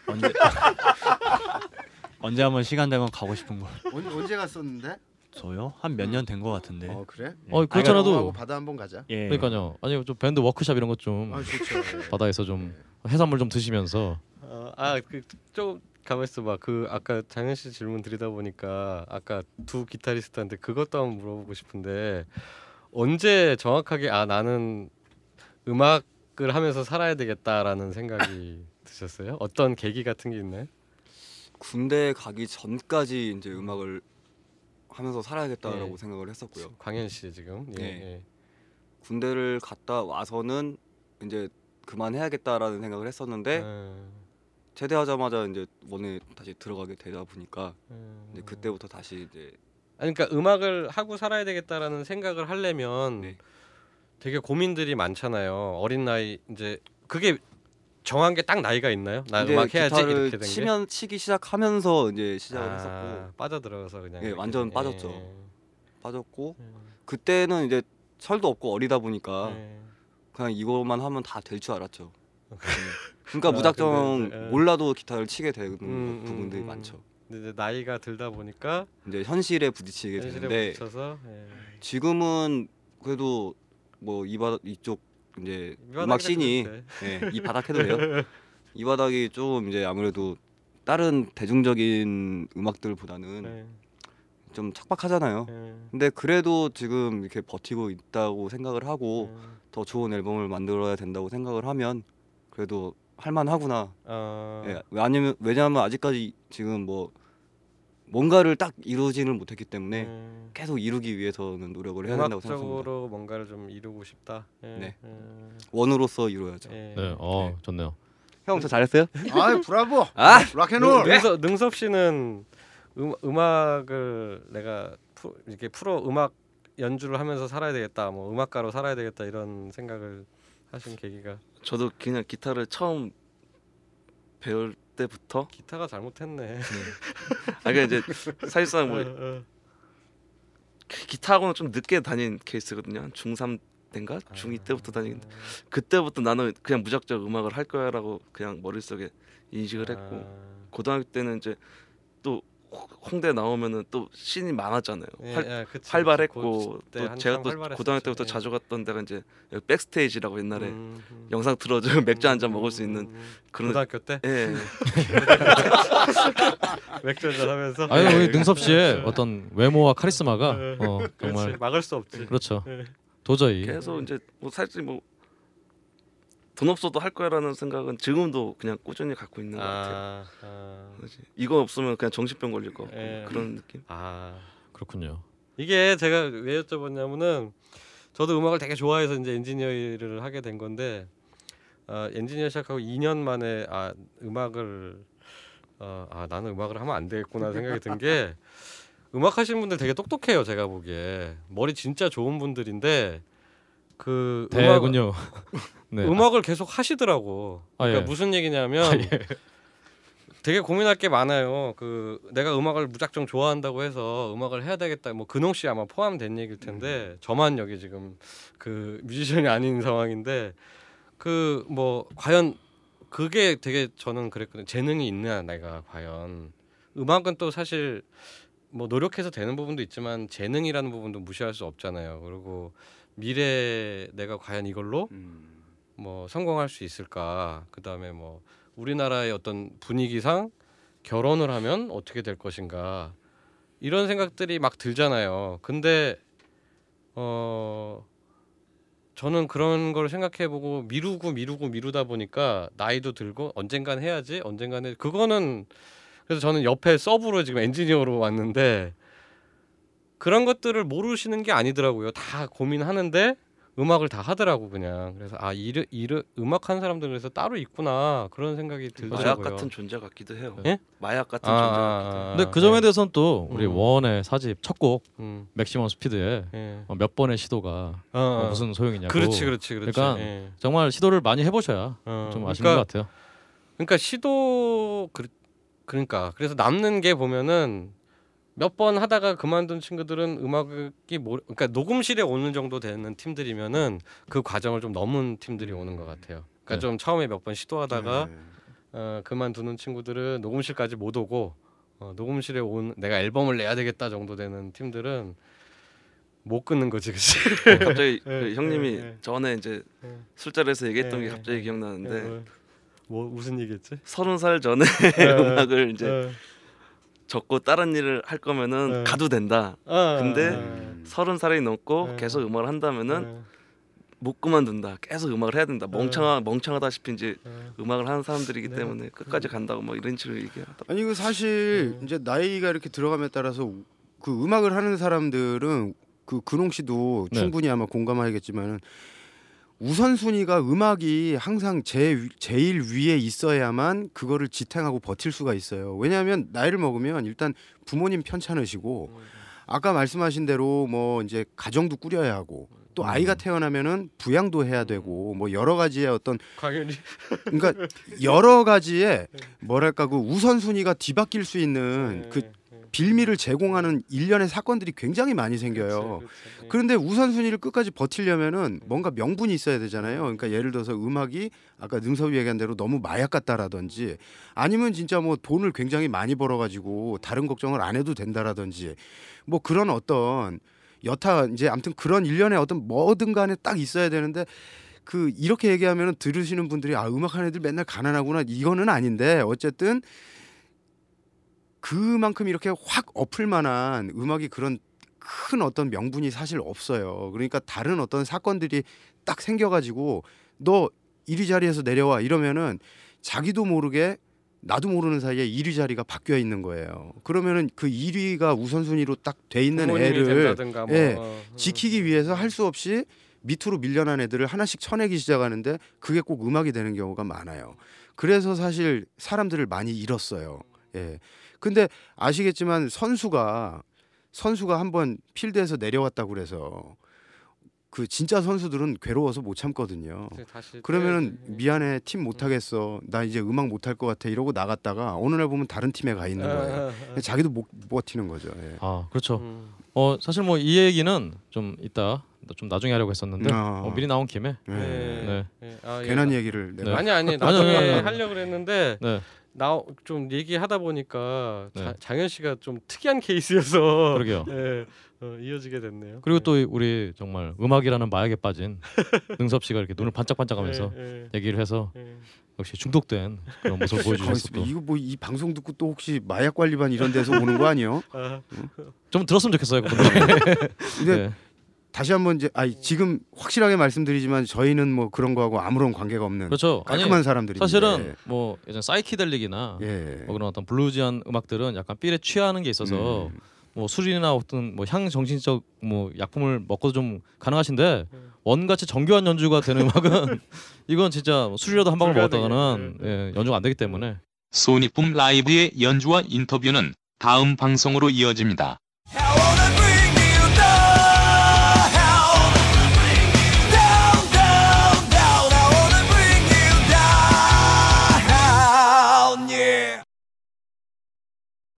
언제 언제 한번 시간 되면 가고 싶은 곳 언, 언제 갔었는데? 저요 한 몇 년 된 것 같은데 어 그래? 어 그렇잖아도 하고 바다 한번 가자. 예 그러니까요. 아니 좀 밴드 워크샵 이런 것좀 아. 예. 바다에서 좀 해산물 좀 드시면서 어, 아그좀 가만 있어 봐. 그 아까 장현 씨 질문 드리다 보니까 아까 두 기타리스트한테 그것도 한번 물어보고 싶은데 언제 정확하게 아 나는 음악 을 하면서 살아야 되겠다라는 생각이 드셨어요? 어떤 계기 같은 게 있나요? 군대 가기 전까지 이제 음악을 하면서 살아야겠다라고 예. 생각을 했었고요. 광현 씨 지금 예, 네. 예. 군대를 갔다 와서는 이제 그만해야겠다라는 생각을 했었는데 음, 제대하자마자 이제 원에 다시 들어가게 되다 보니까 음. 이제 그때부터 다시 이제 아니, 그러니까 음악을 하고 살아야 되겠다라는 생각을 하려면 네. 되게 고민들이 많잖아요. 어린 나이 이제 그게 정한 게 딱 나이가 있나요? 나 음악 해야지 이렇게 된 게. 치면 치기 시작하면서 이제 시작을 아, 했었고 빠져 들어가서 그냥 예, 완전 된- 빠졌죠. 예, 빠졌고 예, 그때는 이제 철도 없고 어리다 보니까 예. 그냥 이거만 하면 다 될 줄 알았죠. 그러니까 아, 무작정 근데 예. 몰라도 기타를 치게 되는 음, 부분들이 음, 음. 많죠. 근데 이제 나이가 들다 보니까 이제 현실에 부딪히게 현실에 되는데 예. 지금은 그래도 뭐 이 바닥 이쪽 이제 이 음악 씬이. 예, 이 바닥 해도 돼요. 이 바닥이 좀 이제 아무래도 다른 대중적인 음악들보다는 예, 좀 척박하잖아요. 예, 근데 그래도 지금 이렇게 버티고 있다고 생각을 하고 예. 더 좋은 앨범을 만들어야 된다고 생각을 하면 그래도 할만하구나. 어, 예, 아니면 왜냐하면 아직까지 지금 뭐 뭔가를 딱 이루지는 못했기 때문에 음, 계속 이루기 위해서는 노력을 해야 된다고 생각합니다. 음악적으로 뭔가를 좀 이루고 싶다. 예, 네. 예, 원으로서 이루어야죠. 예. 네, 어 좋네요. 형 저 잘했어요? 아 브라보. 아! 락앤롤. 능- 능섭, 능섭 씨는 음, 음악을 내가 푸, 이렇게 프로 음악 연주를 하면서 살아야 되겠다, 뭐 음악가로 살아야 되겠다 이런 생각을 하신 계기가 저도 그냥 기타를 처음 배울 때부터 기타가 잘못했네. 아 그러니까 이제 사실상 뭐 어, 어. 기타하고는 좀 늦게 다닌 케이스거든요. 한 중3 때인가 중2 때부터 다니는데 그때부터 나는 그냥 무작정 음악을 할 거야라고 그냥 머릿속에 인식을 했고 아. 고등학교 때는 이제 또 홍- 홍대 나오면은 또 씬이 많았잖아요. 예, 활, 예, 그치, 활발했고 또 제가 또. 고등학교 때부터 예. 자주 갔던 데가 이제 백스테이지라고 옛날에 음, 음. 영상 틀어주면 맥주 한 잔 먹을 수 있는 음, 그런 고등학교 때 예. 맥주 한 잔 하면서 아유 우리 능섭 씨의 어떤 외모와 카리스마가 어, 그렇지, 정말 막을 수 없지. 그렇죠. 예. 도저히 계속 이제 뭐 사실 뭐 돈 없어도 할 거야라는 생각은 지금도 그냥 꾸준히 갖고 있는 것 같아요. 아, 아. 이거 없으면 그냥 정신병 걸릴 거 예. 그런 느낌. 아. 그렇군요. 이게 제가 왜 여쭤봤냐면은 저도 음악을 되게 좋아해서 이제 엔지니어 일을 하게 된 건데 아, 엔지니어 시작하고 2년 만에 아 음악을 어, 아 나는 음악을 하면 안 되겠구나 생각이 든 게 음악 하시는 분들 되게 똑똑해요 제가 보기에 머리 진짜 좋은 분들인데 그 대군요. 네. 음악, 을 계속 하시더라고. 아, 그러니까 예. 무슨 얘기냐면 아, 예. 되게 고민할 게 많아요. 그 내가 음악을 무작정 좋아한다고 해서 음악을 해야 되겠다. 뭐 근홍 씨 아마 포함된 얘기일 텐데 저만 여기 지금 그 뮤지션이 아닌 상황인데 그 뭐 과연 그게 되게 저는 그랬거든요. 재능이 있냐 내가 과연 음악은 또 사실 뭐 노력해서 되는 부분도 있지만 재능이라는 부분도 무시할 수 없잖아요. 그리고 미래 내가 과연 이걸로 음. 뭐 성공할 수 있을까? 그다음에 뭐 우리나라의 어떤 분위기상 결혼을 하면 어떻게 될 것인가? 이런 생각들이 막 들잖아요. 근데 어 저는 그런 걸 생각해 보고 미루고 미루고 미루다 보니까 나이도 들고 언젠간 해야지. 언젠간 해. 그거는 그래서 저는 옆에 서브로 지금 엔지니어로 왔는데 그런 것들을 모르시는 게 아니더라고요. 다 고민하는데 음악을 다 하더라고 그냥. 그래서 아 이르 이르 음악 하는 사람들은 그래서 따로 있구나 그런 생각이 마약 들더라고요. 같은 존재 같기도 해요. 예? 마약 같은 아, 존재 같기도 아, 해요. 아, 근데 그 점에 예. 대해서는 또 우리 음. 원의 사집 첫곡 음. 맥시멈 스피드에 예. 어, 몇 번의 시도가 어, 어, 어. 무슨 소용이냐고. 그렇지 그렇지 그렇지. 그러니까 예. 정말 시도를 많이 해보셔야 어, 좀 아시는 그러니까- 것 같아요. 그러니까 시도 그, 그러니까 그래서 남는 게 보면은 몇 번 하다가 그만둔 친구들은 음악이 뭐 그러니까 녹음실에 오는 정도 되는 팀들이면은 그 과정을 좀 넘은 팀들이 오는 것 같아요. 그러니까 네. 좀 처음에 몇 번 시도하다가 네. 어, 그만두는 친구들은 녹음실까지 못 오고 어, 녹음실에 온 내가 앨범을 내야 되겠다 정도 되는 팀들은 못 끊는 거지, 그치? 갑자기 예, 그 형님이 예, 예. 전에 이제 예. 술자리에서 얘기했던 예, 게 예, 갑자기 예. 기억나는데 뭐, 뭐 무슨 얘기했지? 서른 살 전에 예, 음악을 이제 예. 접고 다른 일을 할 거면은 예. 가도 된다. 아, 근데 아, 서른 살이 넘고 예. 계속 음악을 한다면은 아, 못 그만둔다. 계속 음악을 해야 된다. 멍청하 멍청하다시피 이제 아. 음악을 하는 사람들이기 네. 때문에 끝까지 간다고 뭐 이런 식으로 얘기하더라고. 아니 그 사실 음. 이제 나이가 이렇게 들어감에 따라서 그 음악을 하는 사람들은 그 근홍 씨도 네. 충분히 아마 공감하겠지만은 우선순위가 음악이 항상 제 위- 제일 위에 있어야만 그거를 지탱하고 버틸 수가 있어요. 왜냐하면 나이를 먹으면 일단 부모님 편찮으시고 아까 말씀하신 대로 뭐 이제 가정도 꾸려야 하고 또 아이가 태어나면은 부양도 해야 되고 뭐 여러 가지의 어떤 당연히 그러니까 여러 가지의 뭐랄까 그 우선순위가 뒤바뀔 수 있는 그 예, 예. 빌미를 제공하는 일련의 사건들이 굉장히 많이 생겨요. 예. 그런데 우선순위를 끝까지 버티려면은 뭔가 명분이 있어야 되잖아요. 그러니까 예를 들어서 음악이 아까 능섭이 얘기한 대로 너무 마약 같다라든지 아니면 진짜 뭐 돈을 굉장히 많이 벌어가지고 다른 걱정을 안 해도 된다라든지 뭐 그런 어떤 여타 이제 아무튼 그런 일련의 어떤 뭐든 간에 딱 있어야 되는데 그 이렇게 얘기하면은 들으시는 분들이 아 음악하는 애들 맨날 가난하구나 이거는 아닌데 어쨌든 그만큼 이렇게 확 엎을 만한 음악이 그런 큰 어떤 명분이 사실 없어요. 그러니까 다른 어떤 사건들이 딱 생겨가지고 너 이리 자리에서 내려와 이러면은 자기도 모르게 나도 모르는 사이에 1위 자리가 바뀌어 있는 거예요. 그러면은 그 1위가 우선순위로 딱 돼 있는 애를 뭐. 예, 어, 지키기 위해서 할 수 없이 밑으로 밀려난 애들을 하나씩 쳐내기 시작하는데 그게 꼭 음악이 되는 경우가 많아요. 그래서 사실 사람들을 많이 잃었어요. 예. 근데 아시겠지만 선수가 선수가 한번 필드에서 내려왔다고 그래서 그 진짜 선수들은 괴로워서 못 참거든요. 다시 그러면은. 미안해 팀 못 하겠어 나 이제 음악 못할 것 같아 이러고 나갔다가 어느 날 보면 다른 팀에 가 있는 거예요. 아, 아, 아. 자기도 못 버티는 거죠. 예. 아 그렇죠. 음. 어 사실 뭐 이 얘기는 좀 이따 좀 나중에 하려고 했었는데 아. 어, 미리 나온 김에 예. 네. 네. 네. 아, 예. 괜한 얘기를 내가 네. 아니 아니 나중에. 하려고 그랬는데 네. 나 좀 얘기하다 보니까 네. 자, 장현 씨가 좀 특이한 케이스여서 그러게요. 네, 어, 이어지게 됐네요. 그리고 네. 또 우리 정말 음악이라는 마약에 빠진 능섭 씨가 이렇게 눈을 반짝반짝하면서 네, 네, 얘기를 해서 네. 역시 중독된 그런 모습을 보여주셨어. 또. 이거 뭐 이 방송 듣고 또 혹시 마약 관리반 이런 데서 오는 거 아니에요? 아, 좀 들었으면 좋겠어요, 그분들. 근데 네. 다시 한번 이제 아 지금 확실하게 말씀드리지만 저희는 뭐 그런 거하고 아무런 관계가 없는 그렇죠. 깔끔한 사람들이 사실은 뭐 예전 사이키델릭이나 예. 뭐 그런 어떤 블루지한 음악들은 약간 삘에 취하는 게 있어서 음. 뭐 술이나 어떤 뭐 향 정신적 뭐 약품을 먹고도 좀 가능하신데 원같이 정교한 연주가 되는 음악은 이건 진짜 술이라도 한 방울. 먹었다가는 네, 예, 연주가 안 되기 때문에 소니붐 라이브의 연주와 인터뷰는 다음 방송으로 이어집니다.